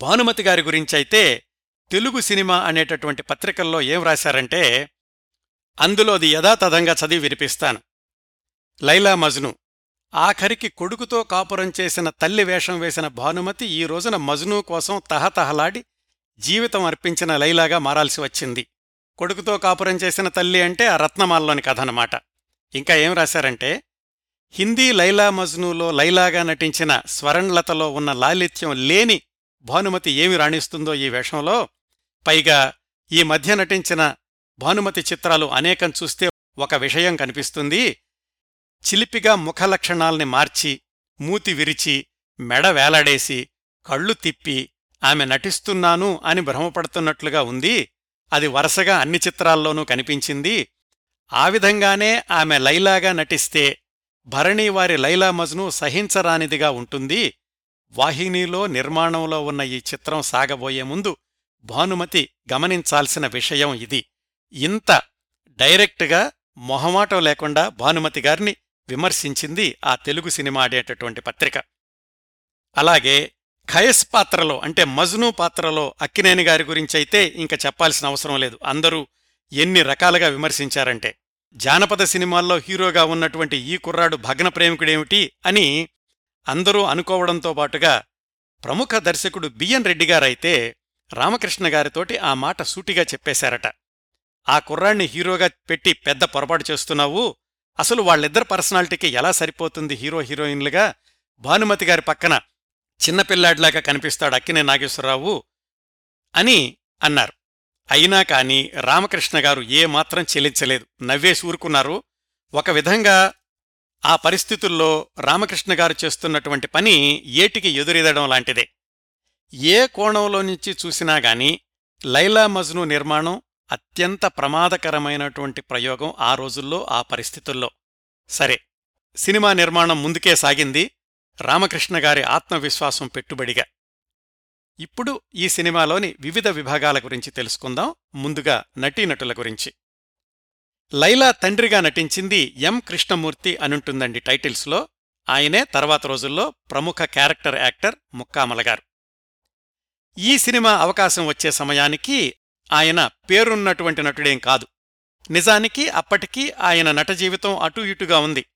భానుమతి గారి గురించైతే తెలుగు సినిమా అనేటటువంటి పత్రికల్లో ఏం రాశారంటే అందులోది యథాతథంగా చదివి వినిపిస్తాను. లైలా మజ్ను ఆఖరికి కొడుకుతో కాపురం చేసిన తల్లి వేషం వేసిన భానుమతి ఈ రోజున మజ్ను కోసం తహతహలాడి జీవితం అర్పించిన లైలాగా మారాల్సి వచ్చింది. కొడుకుతో కాపురం చేసిన తల్లి అంటే ఆ రత్నమాలలోని కథ అన్నమాట ఇంకా ఏం రాశారంటే హిందీ లైలా మజ్నూలో లైలాగా నటించిన స్వరణ్లతలో ఉన్న లాలిత్యం లేని భానుమతి ఏమి రాణిస్తుందో ఈ వేషంలో పైగా ఈ మధ్య నటించిన భానుమతి చిత్రాలు అనేకం చూస్తే ఒక విషయం కనిపిస్తుంది. చిలిపిగా ముఖలక్షణాల్ని మార్చి మూతి విరిచి మెడ వేలాడేసి కళ్ళు తిప్పి ఆమె నటిస్తున్నాను అని భ్రమపడుతున్నట్లుగా ఉంది. అది వరుసగా అన్ని చిత్రాల్లోనూ కనిపించింది. ఆ విధంగానే ఆమె లైలాగా నటిస్తే భరణీవారి లైలా మజ్ను సహించరానిదిగా ఉంటుంది. వాహినిలో నిర్మాణంలో ఉన్న ఈ చిత్రం సాగబోయే ముందు భానుమతి గమనించాల్సిన విషయం ఇది. ఇంత డైరెక్ట్గా మొహమాటం లేకుండా భానుమతి గారిని విమర్శించింది ఆ తెలుగు సినిమా ఆడేటటువంటి పత్రిక. అలాగే ఖయస్ పాత్రలో అంటే మజ్ను పాత్రలో అక్కినేని గారి గురించైతే ఇంక చెప్పాల్సిన అవసరం లేదు. అందరూ ఎన్ని రకాలుగా విమర్శించారంటే జానపద సినిమాల్లో హీరోగా ఉన్నటువంటి ఈ కుర్రాడు భగ్న ప్రేమికుడేమిటి అని అందరూ అనుకోవడంతో పాటుగా ప్రముఖ దర్శకుడు బిఎన్ రెడ్డి గారైతే రామకృష్ణ గారితోటి ఆ మాట సూటిగా చెప్పేశారట. ఆ కుర్రాణ్ణి హీరోగా పెట్టి పెద్ద పొరపాటు చేస్తున్నావు? అసలు వాళ్ళిద్దరి పర్సనాలిటీకి ఎలా సరిపోతుంది హీరో హీరోయిన్లుగా? భానుమతి గారి పక్కన చిన్నపిల్లాడిలాగా కనిపిస్తాడు అక్కినే నాగేశ్వరరావు అని అన్నారు. అయినా కాని రామకృష్ణ గారు ఏమాత్రం చెల్లించలేదు. నవ్వేసి ఊరుకున్నారు. ఒక విధంగా ఆ పరిస్థితుల్లో రామకృష్ణ గారు చేస్తున్నటువంటి పని ఏటికి ఎదురెదడం లాంటిదే. ఏ కోణంలో నుంచి చూసినా గాని లైలా మజ్ను నిర్మాణం అత్యంత ప్రమాదకరమైనటువంటి ప్రయోగం ఆ రోజుల్లో ఆ పరిస్థితుల్లో. సరే సినిమా నిర్మాణం ముందుకే సాగింది. రామకృష్ణ గారి ఆత్మవిశ్వాసం పెట్టుబడిగా. ఇప్పుడు ఈ సినిమాలోని వివిధ విభాగాల గురించి తెలుసుకుందాం. ముందుగా నటీనటుల గురించి. లైలా తండ్రిగా నటించింది ఎం కృష్ణమూర్తి అనుంటుందండి టైటిల్స్లో. ఆయనే తర్వాత రోజుల్లో ప్రముఖ క్యారెక్టర్ యాక్టర్ ముక్కామలగారు ఈ సినిమా అవకాశం వచ్చే సమయానికి ఆయన పేరున్నటువంటి నటుడేం కాదు. నిజానికి అప్పటికీ ఆయన నట జీవితం అటూ ఇటుగా ఉంది.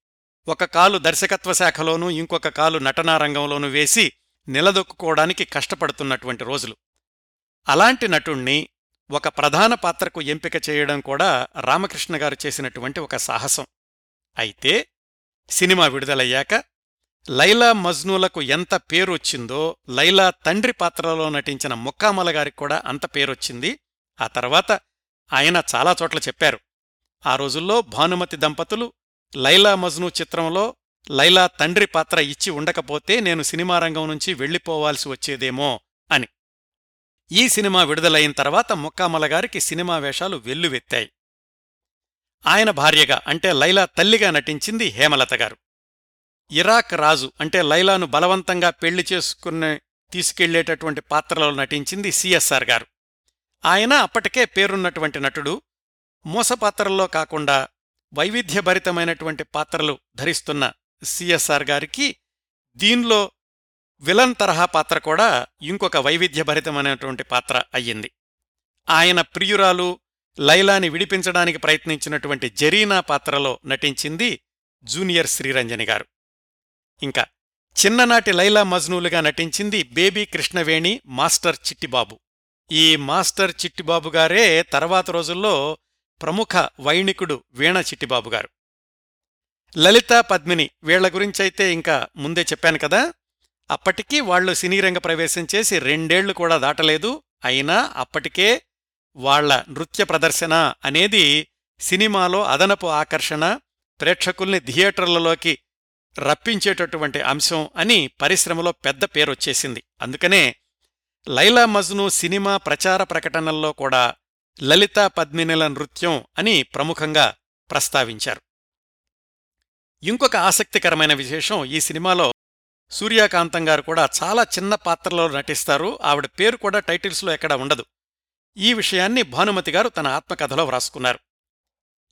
ఒక కాలు దర్శకత్వ శాఖలోనూ ఇంకొక కాలు నటనా రంగంలోనూ వేసి నిలదొక్కుకోవడానికి కష్టపడుతున్నటువంటి రోజులు. అలాంటి నటుణ్ణి ఒక ప్రధాన పాత్రకు ఎంపిక చేయడం కూడా రామకృష్ణ గారు చేసినటువంటి ఒక సాహసం. అయితే సినిమా విడుదలయ్యాక లైలా మజ్నూలకు ఎంత పేరొచ్చిందో లైలా తండ్రి పాత్రలో నటించిన ముక్కామల గారికి కూడా అంత పేరొచ్చింది. ఆ తర్వాత ఆయన చాలా చోట్ల చెప్పారు. ఆ రోజుల్లో భానుమతి దంపతులు లైలా మజ్ను చిత్రంలో లైలా తండ్రి పాత్ర ఇచ్చి ఉండకపోతే నేను సినిమా రంగం నుంచి వెళ్ళిపోవాల్సి వచ్చేదేమో అని. ఈ సినిమా విడుదలైన తర్వాత ముక్కామలగారికి సినిమా వేషాలు వెల్లువెత్తాయి. ఆయన భార్యగా అంటే లైలా తల్లిగా నటించింది హేమలత గారు. ఇరాక్ రాజు అంటే లైలాను బలవంతంగా పెళ్ళి చేసుకుని తీసుకెళ్ళేటటువంటి పాత్రలో నటించింది సిఎస్ఆర్ గారు. ఆయన అప్పటికే పేరున్నటువంటి నటుడు. మోసపాత్రల్లో కాకుండా వైవిధ్యభరితమైనటువంటి పాత్రలు ధరిస్తున్న సిఎస్ఆర్ గారికి దీనిలో విలన్ తరహా పాత్ర కూడా ఇంకొక వైవిధ్యభరితమైనటువంటి పాత్ర అయ్యింది. ఆయన ప్రియురాలు లైలాని విడిపించడానికి ప్రయత్నించినటువంటి జరీనా పాత్రలో నటించింది జూనియర్ శ్రీరంజని గారు. ఇంకా చిన్ననాటి లైలా మజ్నూలుగా నటించింది బేబీ కృష్ణవేణి మాస్టర్ చిట్టిబాబు. ఈ మాస్టర్ చిట్టిబాబు గారే తర్వాత రోజుల్లో ప్రముఖ వైణికుడు వీణ చిట్టిబాబు గారు. లలిత పద్మిని వీళ్ళ గురించైతే ఇంకా ముందే చెప్పాను కదా. అప్పటికీ వాళ్ళు సినీరంగ ప్రవేశం చేసి రెండేళ్ళు కూడా దాటలేదు. అయినా అప్పటికే వాళ్ళ నృత్య ప్రదర్శన అనేది సినిమాలో అదనపు ఆకర్షణ ప్రేక్షకుల్ని థియేటర్లలోకి రప్పించేటటువంటి అంశం అని పరిశ్రమలో పెద్ద పేరొచ్చేసింది అందుకనే లైలా మజ్ను సినిమా ప్రచార ప్రకటనల్లో కూడా లలితా పద్మినిల నృత్యం అని ప్రముఖంగా ప్రస్తావించారు. ఇంకొక ఆసక్తికరమైన విశేషం ఈ సినిమాలో సూర్యకాంతం గారు కూడా చాలా చిన్న పాత్రలో నటిస్తారు. ఆవిడ పేరు కూడా టైటిల్స్లో ఎక్కడా ఉండదు. ఈ విషయాన్ని భానుమతి గారు తన ఆత్మకథలో వ్రాసుకున్నారు.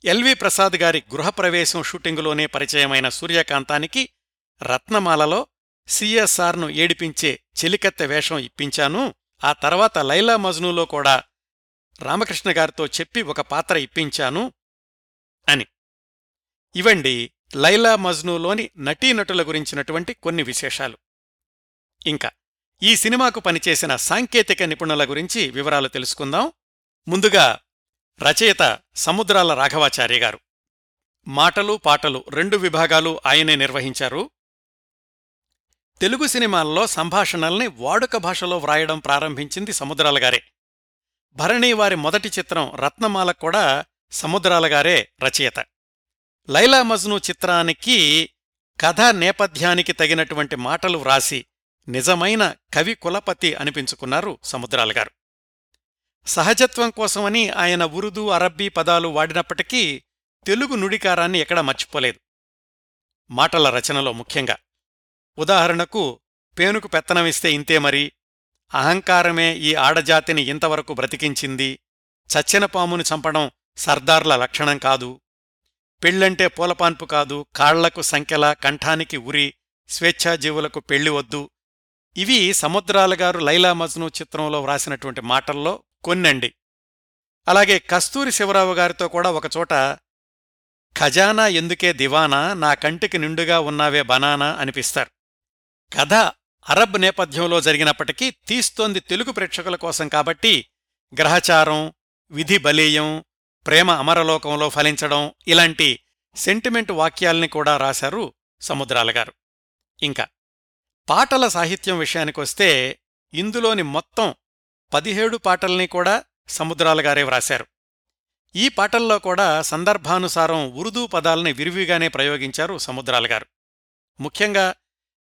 ఎల్వి ప్రసాద్ గారి గృహప్రవేశం షూటింగులోనే పరిచయమైన సూర్యకాంతానికి రత్నమాలలో సిఎస్ఆర్ను ఏడిపించే చెలికత్తె వేషం ఇప్పించాను. ఆ తర్వాత లైలా మజ్నూలో కూడా రామకృష్ణ గారితో చెప్పి ఒక పాత్ర ఇప్పించాను అని. ఇవండి లైలా మజ్నూలోని నటీనటుల గురించినటువంటి కొన్ని విశేషాలు. ఇంకా ఈ సినిమాకు పనిచేసిన సాంకేతిక నిపుణుల గురించి వివరాలు తెలుసుకుందాం. ముందుగా రచయిత సముద్రాల రాఘవాచార్య గారు. మాటలు పాటలు రెండు విభాగాలు ఆయనే నిర్వహించారు. తెలుగు సినిమాల్లో సంభాషణల్ని వాడుక భాషలో వ్రాయడం ప్రారంభించింది సముద్రాల గారే. భరణి వారి మొదటి చిత్రం రత్నమాల కూడా సముద్రాల గారే రచయిత. లైలా మజ్ను చిత్రానికి కథా నేపథ్యానికి తగినటువంటి మాటలు వ్రాసి నిజమైన కవి కులపతి అనిపించుకున్నారు సముద్రాల గారు సహజత్వం కోసమని ఆయన ఉరుదు అరబ్బీ పదాలు వాడినప్పటికీ తెలుగు నుడికారాన్ని ఎక్కడా మర్చిపోలేదు. మాటల రచనలో ముఖ్యంగా ఉదాహరణకు పేనుకు పెత్తనమిస్తే ఇంతే మరి అహంకారమే ఈ ఆడజాతిని ఇంతవరకు బ్రతికించింది చచ్చిన పామును చంపడం సర్దార్ల లక్షణం కాదు పెళ్ళంటే పూలపాన్పు కాదు కాళ్ళకు సంఖ్యల కంఠానికి ఉరి స్వేచ్ఛాజీవులకు పెళ్ళి వద్దు. ఇవి సముద్రాలగారు లైలా మజ్ను చిత్రంలో వ్రాసినటువంటి మాటల్లో కొన్నండి. అలాగే కస్తూరి శివరావు గారితో కూడా ఒకచోట ఖజానా ఎందుకే దివానా? నా కంటికి నిండుగా ఉన్నావే బనానా అనిపిస్తారు. కథ అరబ్ నేపథ్యంలో జరిగినప్పటికీ తీస్తోంది తెలుగు ప్రేక్షకుల కోసం కాబట్టి గ్రహచారం విధి బలీయం ప్రేమ అమరలోకంలో ఫలించడం ఇలాంటి సెంటిమెంట్ వాక్యాల్ని కూడా రాశారు సముద్రాలగారు. ఇంకా పాటల సాహిత్యం విషయానికొస్తే ఇందులోని మొత్తం పదిహేడు పాటల్ని కూడా సముద్రాలగారే వ్రాశారు. ఈ పాటల్లో కూడా సందర్భానుసారం ఉర్దూ పదాల్ని విరివిగానే ప్రయోగించారు సముద్రాలగారు. ముఖ్యంగా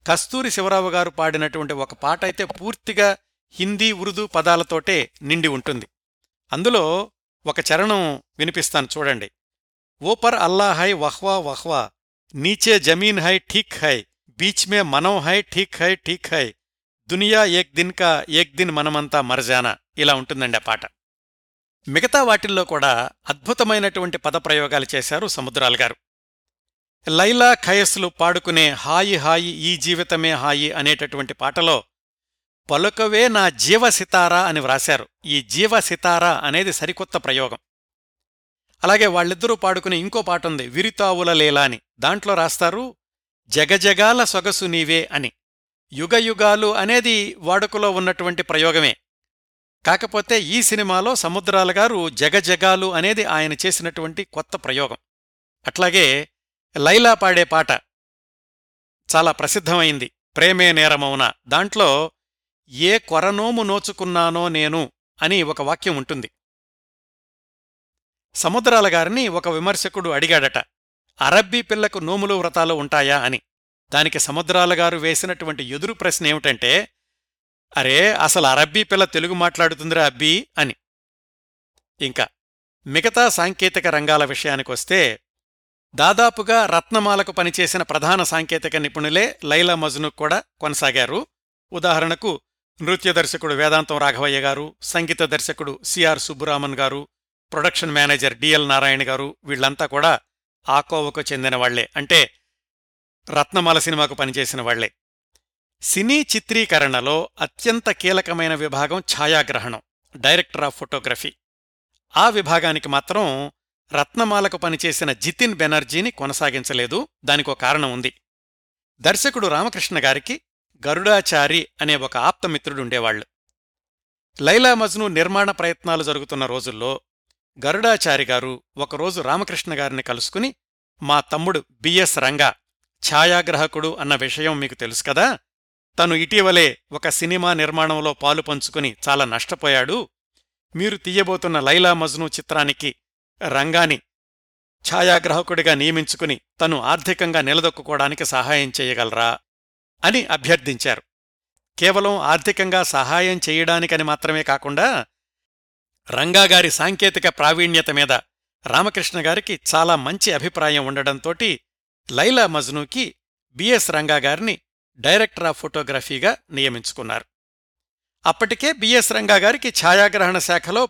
కస్తూరి శివరావు గారు పాడినటువంటి ఒక పాట అయితే పూర్తిగా హిందీ ఉర్దూ పదాలతోటే నిండి ఉంటుంది. అందులో ఒక చరణం వినిపిస్తాను చూడండి. ఓపర్ అల్లా హై వహ్వా వహ్వా నీచే జమీన్ హై ఠీక్ హై బీచ్ మే మనం హై ఠీక్ హై ఠీక్ హై దునియా ఏక్ దిన్ కా ఏక్ దిన్ మనమంతా మరజానా? ఇలా ఉంటుందండి ఆ పాట. మిగతా వాటిల్లో కూడా అద్భుతమైనటువంటి పదప్రయోగాలు చేశారు సముద్రాల్ గారు. లైలా ఖయస్లు పాడుకునే హాయి హాయి ఈ జీవితమే హాయి అనేటటువంటి పాటలో పలుకవే నా జీవ సితారా అని వ్రాశారు. ఈ జీవ సితారా అనేది సరికొత్త ప్రయోగం. అలాగే వాళ్ళిద్దరూ పాడుకునే ఇంకో పాట ఉంది విరితావుల లేలా అని దాంట్లో రాస్తారు జగజగాల సొగసు నీవే అని. యుగయుగాలు అనేది వాడుకలో ఉన్నటువంటి ప్రయోగమే. కాకపోతే ఈ సినిమాలో సముద్రాల గారు జగజగాలు అనేది ఆయన చేసినటువంటి కొత్త ప్రయోగం. అట్లాగే లైలా పాడే పాట చాలా ప్రసిద్ధమైంది ప్రేమే నేరమౌన. దాంట్లో ఏ కొరనోము నోచుకున్నానో నేను అని ఒక వాక్యం ఉంటుంది. సముద్రాల గారిని ఒక విమర్శకుడు అడిగాడట అరబ్బీ పిల్లకు నోములు వ్రతాలు ఉంటాయా? అని. దానికి సముద్రాల గారు వేసినటువంటి ఎదురు ప్రశ్న ఏమిటంటే అరే అసలు అరబ్బీ పిల్ల తెలుగు మాట్లాడుతుందిరా అబ్బీ? అని. ఇంకా మిగతా సాంకేతిక రంగాల విషయానికొస్తే దాదాపుగా రత్నమాలకు పనిచేసిన ప్రధాన సాంకేతిక నిపుణులే లైలా మజ్ను కూడా కొనసాగారు. ఉదాహరణకు నృత్య దర్శకుడు వేదాంతం రాఘవయ్య గారు సంగీత దర్శకుడు సిఆర్ సుబ్బురామన్ గారు ప్రొడక్షన్ మేనేజర్ డిఎల్ నారాయణ గారు వీళ్ళంతా కూడా ఆకోవకు చెందిన వాళ్ళే. అంటే రత్నమాల సినిమాకు పనిచేసిన వాళ్ళే. సినీ చిత్రీకరణలో అత్యంత కీలకమైన విభాగం ఛాయాగ్రహణం డైరెక్టర్ ఆఫ్ ఫోటోగ్రఫీ. ఆ విభాగానికి మాత్రం రత్నమాలకు పనిచేసిన జితిన్ బెనర్జీని కొనసాగించలేదు. దానికో కారణం ఉంది. దర్శకుడు రామకృష్ణ గారికి గరుడాచారి అనే ఒక ఆప్తమిత్రుడుండేవాళ్ళు లైలా మజ్ను నిర్మాణ ప్రయత్నాలు జరుగుతున్న రోజుల్లో గరుడాచారి గారు ఒకరోజు రామకృష్ణ గారిని కలుసుకుని మా తమ్ముడు బిఎస్ రంగా ఛాయాగ్రాహకుడు అన్న విషయం మీకు తెలుసు కదా? తను ఇటీవలే ఒక సినిమా నిర్మాణంలో పాలు పంచుకుని చాలా నష్టపోయాడు. మీరు తీయబోతున్న లైలా మజ్ను చిత్రానికి రంగాని ఛాయాగ్రాహకుడిగా నియమించుకుని తను ఆర్థికంగా నిలదొక్కుకోవడానికి సహాయం చేయగలరా? అని అభ్యర్థించారు. కేవలం ఆర్థికంగా సహాయం చేయడానికని మాత్రమే కాకుండా రంగాగారి సాంకేతిక ప్రావీణ్యత మీద రామకృష్ణ గారికి చాలా మంచి అభిప్రాయం ఉండడంతోటి లైలా మజ్నూకి బిఎస్ రంగాగారిని డైరెక్టర్ ఆఫ్ ఫోటోగ్రఫీగా నియమించుకున్నారు. అప్పటికే బిఎస్ రంగాగారికి ఛాయాగ్రహణ శాఖలో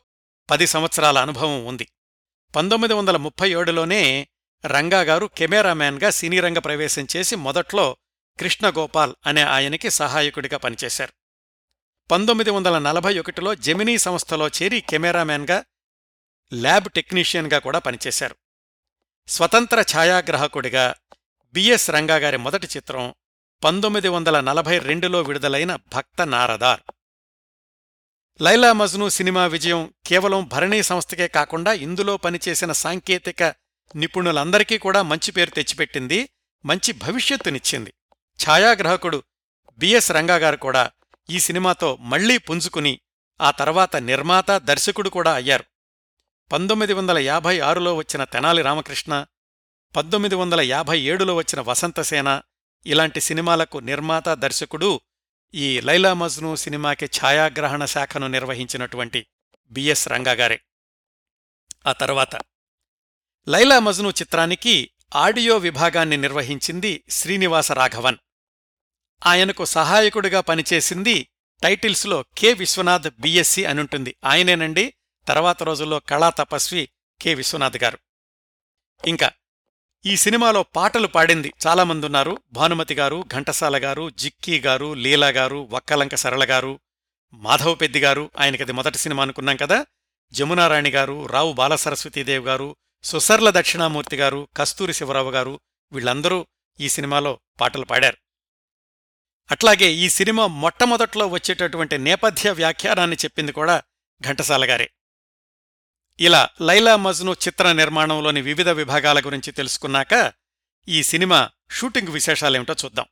పది సంవత్సరాల అనుభవం ఉంది. పంతొమ్మిది వందల ముప్పై ఏడులోనే రంగాగారు కెమెరామ్యాన్గా సినీరంగ ప్రవేశం చేసి మొదట్లో కృష్ణగోపాల్ అనే ఆయనకి సహాయకుడిగా పనిచేశారు. పంతొమ్మిది వందల నలభై ఒకటిలో జెమినీ సంస్థలో చేరి కెమెరామ్యాన్గా ల్యాబ్ టెక్నీషియన్గా కూడా పనిచేశారు. స్వతంత్ర ఛాయాగ్రాహకుడిగా బిఎస్ రంగాగారి మొదటి చిత్రం పంతొమ్మిది వందల నలభై రెండులో విడుదలైన భక్త నారదార్. లైలా మజ్ను సినిమా విజయం కేవలం భరణీ సంస్థకే కాకుండా ఇందులో పనిచేసిన సాంకేతిక నిపుణులందరికీ కూడా మంచి పేరు తెచ్చిపెట్టింది మంచి భవిష్యత్తునిచ్చింది. ఛాయాగ్రాహకుడు బిఎస్ రంగాగారు కూడా ఈ సినిమాతో మళ్ళీ పుంజుకుని ఆ తర్వాత నిర్మాత దర్శకుడు కూడా అయ్యారు. పంతొమ్మిది వందల యాభై ఆరులో వచ్చిన తెనాలి రామకృష్ణ పంతొమ్మిది వందల యాభై ఏడులో వచ్చిన వసంతసేన ఇలాంటి సినిమాలకు నిర్మాత దర్శకుడు ఈ లైలా మజ్ను సినిమాకి ఛాయాగ్రహణ శాఖను నిర్వహించినటువంటి బిఎస్ రంగాగారే ఆ తర్వాత లైలా మజ్ను చిత్రానికి ఆడియో విభాగాన్ని నిర్వహించింది శ్రీనివాస రాఘవన్. ఆయనకు సహాయకుడిగా పనిచేసింది టైటిల్స్లో కె విశ్వనాథ్ బిఎస్సి అనుంటుంది ఆయనేనండి. తర్వాత రోజుల్లో కళా తపస్వి కె విశ్వనాథ్ గారు. ఇంకా ఈ సినిమాలో పాటలు పాడింది చాలామందున్నారు భానుమతి గారు ఘంటసాల గారు జిక్కీ గారు లీలా గారు వక్కలంక సరళ గారు మాధవ పెద్ది గారు. ఆయనకది మొదటి సినిమా అనుకున్నాం కదా. జమునారాణి గారు రావు బాలసరస్వతీదేవి గారు సుసర్ల దక్షిణామూర్తి గారు కస్తూరి శివరావు గారు వీళ్ళందరూ ఈ సినిమాలో పాటలు పాడారు. అట్లాగే ఈ సినిమా మొట్టమొదట్లో వచ్చేటటువంటి నేపథ్య వ్యాఖ్యానాన్ని చెప్పింది కూడా ఘంటసాల గారే. ఇలా లైలా మజ్ను చిత్ర నిర్మాణంలోని వివిధ విభాగాల గురించి తెలుసుకున్నాక ఈ సినిమా షూటింగ్ విశేషాలేమిటో చూద్దాం.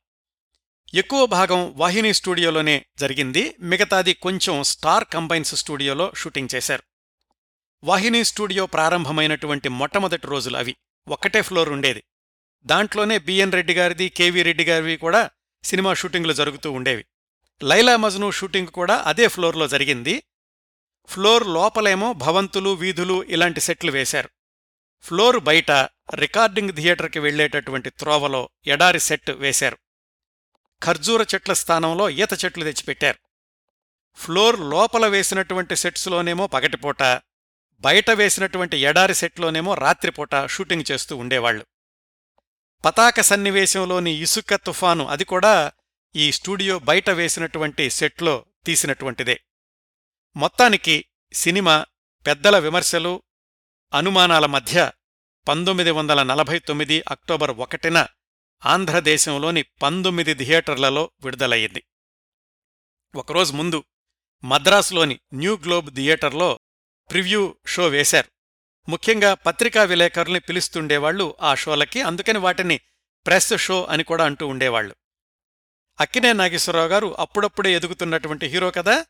ఎక్కువ భాగం వాహిని స్టూడియోలోనే జరిగింది. మిగతాది కొంచెం స్టార్ కంబైన్స్ స్టూడియోలో షూటింగ్ చేశారు. వాహిని స్టూడియో ప్రారంభమైనటువంటి మొట్టమొదటి రోజులు అవి. ఒక్కటే ఫ్లోర్ ఉండేది. దాంట్లోనే బిఎన్ రెడ్డి గారిది కెవి రెడ్డి గారివి కూడా సినిమా షూటింగ్లు జరుగుతూ ఉండేవి. లైలా మజ్ను షూటింగ్ కూడా అదే ఫ్లోర్లో జరిగింది. ఫ్లోర్ లోపలేమో భవంతులు వీధులు ఇలాంటి సెట్లు వేశారు. ఫ్లోర్ బయట రికార్డింగ్ థియేటర్కి వెళ్ళేటటువంటి త్రోవలో ఎడారి సెట్ వేశారు. ఖర్జూర చెట్ల స్థానంలో ఈత చెట్లు తెచ్చిపెట్టారు. ఫ్లోర్ లోపల వేసినటువంటి సెట్స్లోనేమో పగటిపూట బయట వేసినటువంటి ఎడారి సెట్లోనేమో రాత్రిపూట షూటింగ్ చేస్తూ ఉండేవాళ్ళు పతాక సన్నివేశంలోని ఇసుక తుఫాను అది కూడా ఈ స్టూడియో బయట వేసినటువంటి సెట్లో తీసినటువంటిదే. మొత్తానికి సినిమా పెద్దల విమర్శలు అనుమానాల మధ్య పంతొమ్మిది వందల నలభై తొమ్మిది అక్టోబర్ ఒకటిన ఆంధ్రదేశంలోని పంతొమ్మిది థియేటర్లలో విడుదలయ్యింది. ఒకరోజు ముందు మద్రాసులోని న్యూ గ్లోబ్ థియేటర్లో ప్రివ్యూ షో వేశారు. ముఖ్యంగా పత్రికా విలేకరుల్ని పిలుస్తుండేవాళ్ళు ఆ షోలకి. అందుకని వాటిని ప్రెస్ షో అని కూడా అంటూ ఉండేవాళ్ళు అక్కినే నాగేశ్వరరావు గారు అప్పుడప్పుడే ఎదుగుతున్నటువంటి హీరో కదా.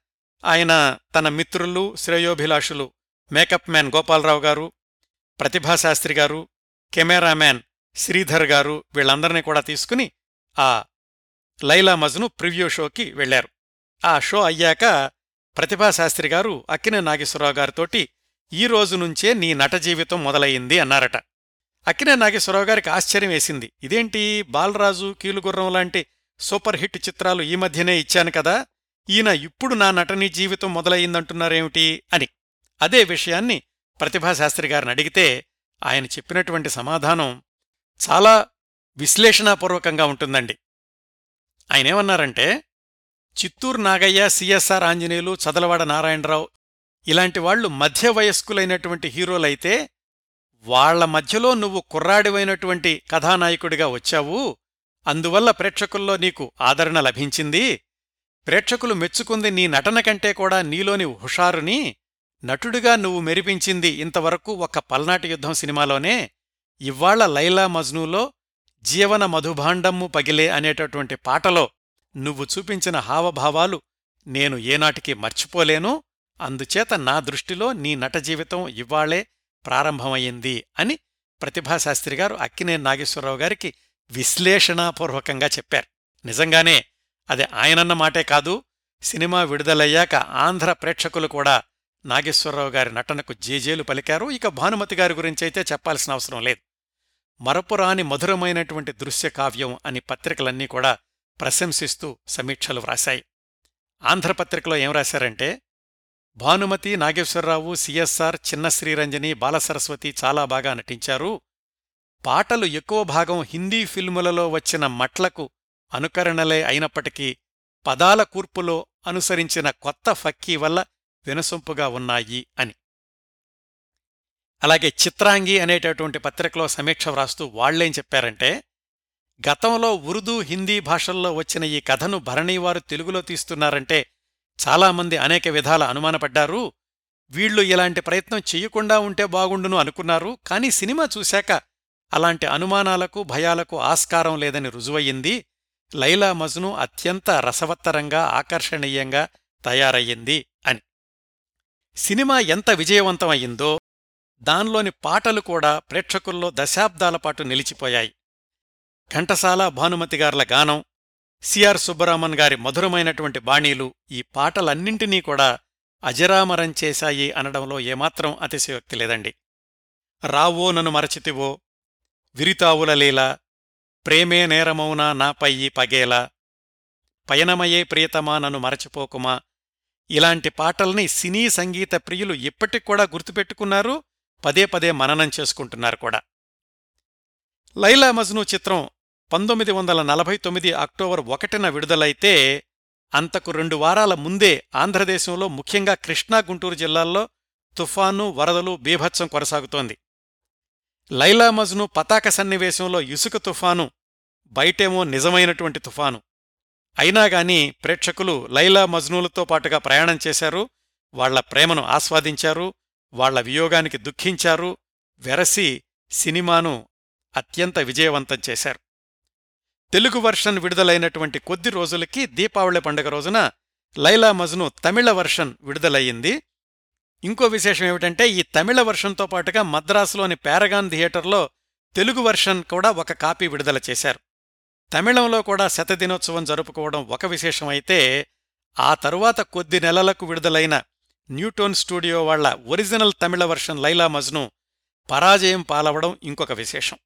ఆయన తన మిత్రులు శ్రేయోభిలాషులు మేకప్ మ్యాన్ గోపాలరావు గారు ప్రతిభాశాస్త్రి గారు కెమెరామ్యాన్ శ్రీధర్ గారు వీళ్ళందరినీ కూడా తీసుకుని ఆ లైలా మజ్ను ప్రివ్యూ షోకి వెళ్ళారు ఆ షో అయ్యాక ప్రతిభాశాస్త్రి గారు అక్కినే నాగేశ్వరరావు గారితోటి ఈ రోజు నుంచే నీ నట జీవితం మొదలయ్యింది అన్నారట. అక్కినే నాగేశ్వరరావు గారికి ఆశ్చర్యం వేసింది. ఇదేంటి? బాలరాజు కీలుగుర్రం లాంటి సూపర్ హిట్ చిత్రాలు ఈ మధ్యనే ఇచ్చాను కదా. ఈయన ఇప్పుడు నా నటనీ జీవితం మొదలయ్యిందంటున్నారేమిటి? అని. అదే విషయాన్ని ప్రతిభాశాస్త్రి గారిని అడిగితే ఆయన చెప్పినటువంటి సమాధానం చాలా విశ్లేషణాపూర్వకంగా ఉంటుందండి. ఆయనేమన్నారంటే చిత్తూరు నాగయ్య సిఎస్ఆర్ ఆంజనేయులు చదలవాడ నారాయణరావు ఇలాంటి వాళ్ళు మధ్య వయస్కులైనటువంటి హీరోలైతే వాళ్ళ మధ్యలో నువ్వు కుర్రాడివైనటువంటి కథానాయకుడిగా వచ్చావు. అందువల్ల ప్రేక్షకుల్లో నీకు ఆదరణ లభించింది. ప్రేక్షకులు మెచ్చుకుంది నీ నటన కంటే కూడా నీలోని హుషారుని నటుడిగా నువ్వు మెరిపించింది ఇంతవరకు ఒక్క పల్నాటి యుద్ధం సినిమాలోనే. ఇవ్వాళ్ళ లైలా మజ్నూలో జీవన మధుభాండమ్ము పగిలే అనేటటువంటి పాటలో నువ్వు చూపించిన హావభావాలు నేను ఏనాటికి మర్చిపోలేను. అందుచేత నా దృష్టిలో నీ నట జీవితం ఇవ్వాళే ప్రారంభమయ్యింది అని ప్రతిభాశాస్త్రి గారు అక్కినే నాగేశ్వరరావు గారికి విశ్లేషణాపూర్వకంగా చెప్పారు. నిజంగానే అది ఆయనన్న మాటే కాదు సినిమా విడుదలయ్యాక ఆంధ్ర ప్రేక్షకులు కూడా నాగేశ్వరరావు గారి నటనకు జేజేలు పలికారు. ఇక భానుమతి గారి గురించైతే చెప్పాల్సిన అవసరం లేదు. మరపురాని మధురమైనటువంటి దృశ్య కావ్యం అని పత్రికలన్నీ కూడా ప్రశంసిస్తూ సమీక్షలు వ్రాశాయి. ఆంధ్రపత్రికలో ఏం రాశారంటే భానుమతి నాగేశ్వరరావు సిఎస్ఆర్ చిన్న శ్రీరంజని బాలసరస్వతి చాలా బాగా నటించారు. పాటలు ఎక్కువ భాగం హిందీ ఫిల్ములలో వచ్చిన మట్లకు అనుకరణలే అయినప్పటికీ పదాల కూర్పులో అనుసరించిన కొత్త ఫక్కీ వల్ల వినసొంపుగా ఉన్నాయి అని. అలాగే చిత్రాంగి అనేటటువంటి పత్రికలో సమీక్ష వ్రాస్తూ వాళ్ళేం చెప్పారంటే గతంలో ఉర్దూ హిందీ భాషల్లో వచ్చిన ఈ కథను భరణీవారు తెలుగులో తీస్తున్నారంటే చాలామంది అనేక విధాల అనుమానపడ్డారు. వీళ్ళు ఇలాంటి ప్రయత్నం చెయ్యకుండా ఉంటే బాగుండును అనుకున్నారు. కానీ సినిమా చూశాక అలాంటి అనుమానాలకు భయాలకు ఆస్కారం లేదని రుజువయ్యింది. లైలా మజ్ను అత్యంత రసవత్తరంగా ఆకర్షణీయంగా తయారయ్యింది అని. సినిమా ఎంత విజయవంతమయ్యిందో దానిలోని పాటలు కూడా ప్రేక్షకుల్లో దశాబ్దాల పాటు నిలిచిపోయాయి. ఘంటసాల భానుమతిగార్ల గానం సిఆర్ సుబ్బరామన్ గారి మధురమైనటువంటి బాణీలు ఈ పాటలన్నింటినీ కూడా అజరామరం చేశాయి అనడంలో ఏమాత్రం అతిశయోక్తి లేదండి. రావో నన్ను మరచితివో విరితావుల లీల ప్రేమే నేరమౌనా నాపై పగేలా పయనమయే ప్రియతమా నన్ను మరచిపోకుమా ఇలాంటి పాటల్ని సినీ సంగీత ప్రియులు ఇప్పటికి గుర్తుపెట్టుకున్నారు పదే పదే మననం చేసుకుంటున్నారు కూడా. లైలా మజ్ను చిత్రం పంతొమ్మిది వందల నలభై తొమ్మిది అక్టోబర్ ఒకటిన విడుదలైతే అంతకు రెండు వారాల ముందే ఆంధ్రదేశంలో ముఖ్యంగా కృష్ణా గుంటూరు జిల్లాల్లో తుఫాను వరదలు బీభత్సం కొనసాగుతోంది. లైలా మజ్ను పతాక సన్నివేశంలో ఇసుక తుఫాను బయటేమో నిజమైనటువంటి తుఫాను. అయినాగాని ప్రేక్షకులు లైలా మజ్నూలతో పాటుగా ప్రయాణం చేశారు వాళ్ళ ప్రేమను ఆస్వాదించారు వాళ్ళ వియోగానికి దుఃఖించారు వెరసి సినిమాను అత్యంత విజయవంతం చేశారు. తెలుగు వర్షన్ విడుదలైనటువంటి కొద్ది రోజులకి దీపావళి పండుగ రోజున లైలా మజ్ను తమిళ వర్షన్ విడుదలయ్యింది. ఇంకో విశేషం ఏమిటంటే ఈ తమిళ వర్షన్తో పాటుగా మద్రాసులోని పారగాన్ థియేటర్లో తెలుగు వర్షన్ కూడా ఒక కాపీ విడుదల చేశారు. తమిళంలో కూడా శతదినోత్సవం జరుపుకోవడం ఒక విశేషం అయితే ఆ తరువాత కొద్ది నెలలకు విడుదలైన న్యూటోన్ స్టూడియో వాళ్ళ ఒరిజినల్ తమిళ వర్షన్ లైలా మజ్ను పరాజయం పాలవడం ఇంకొక విశేషం.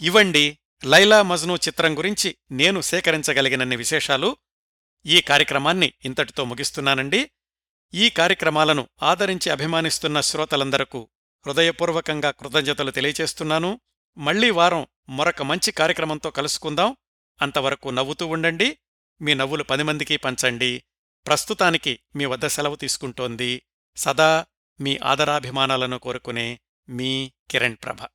ఇవండి లైలా మజ్ను చిత్రం గురించి నేను సేకరించగలిగినన్ని విశేషాలు ఈ కార్యక్రమాన్ని ఇంతటితో ముగిస్తున్నానండి. ఈ కార్యక్రమాలను ఆదరించి అభిమానిస్తున్న శ్రోతలందరకు హృదయపూర్వకంగా కృతజ్ఞతలు తెలియచేస్తున్నాను. మళ్ళీ వారం మరొక మంచి కార్యక్రమంతో కలుసుకుందాం. అంతవరకు నవ్వుతూ ఉండండి. మీ నవ్వులు పది మందికి పంచండి. ప్రస్తుతానికి మీ వద్ద సెలవు తీసుకుంటోంది సదా మీ ఆదరాభిమానాలను కోరుకునే మీ కిరణ్ ప్రభ.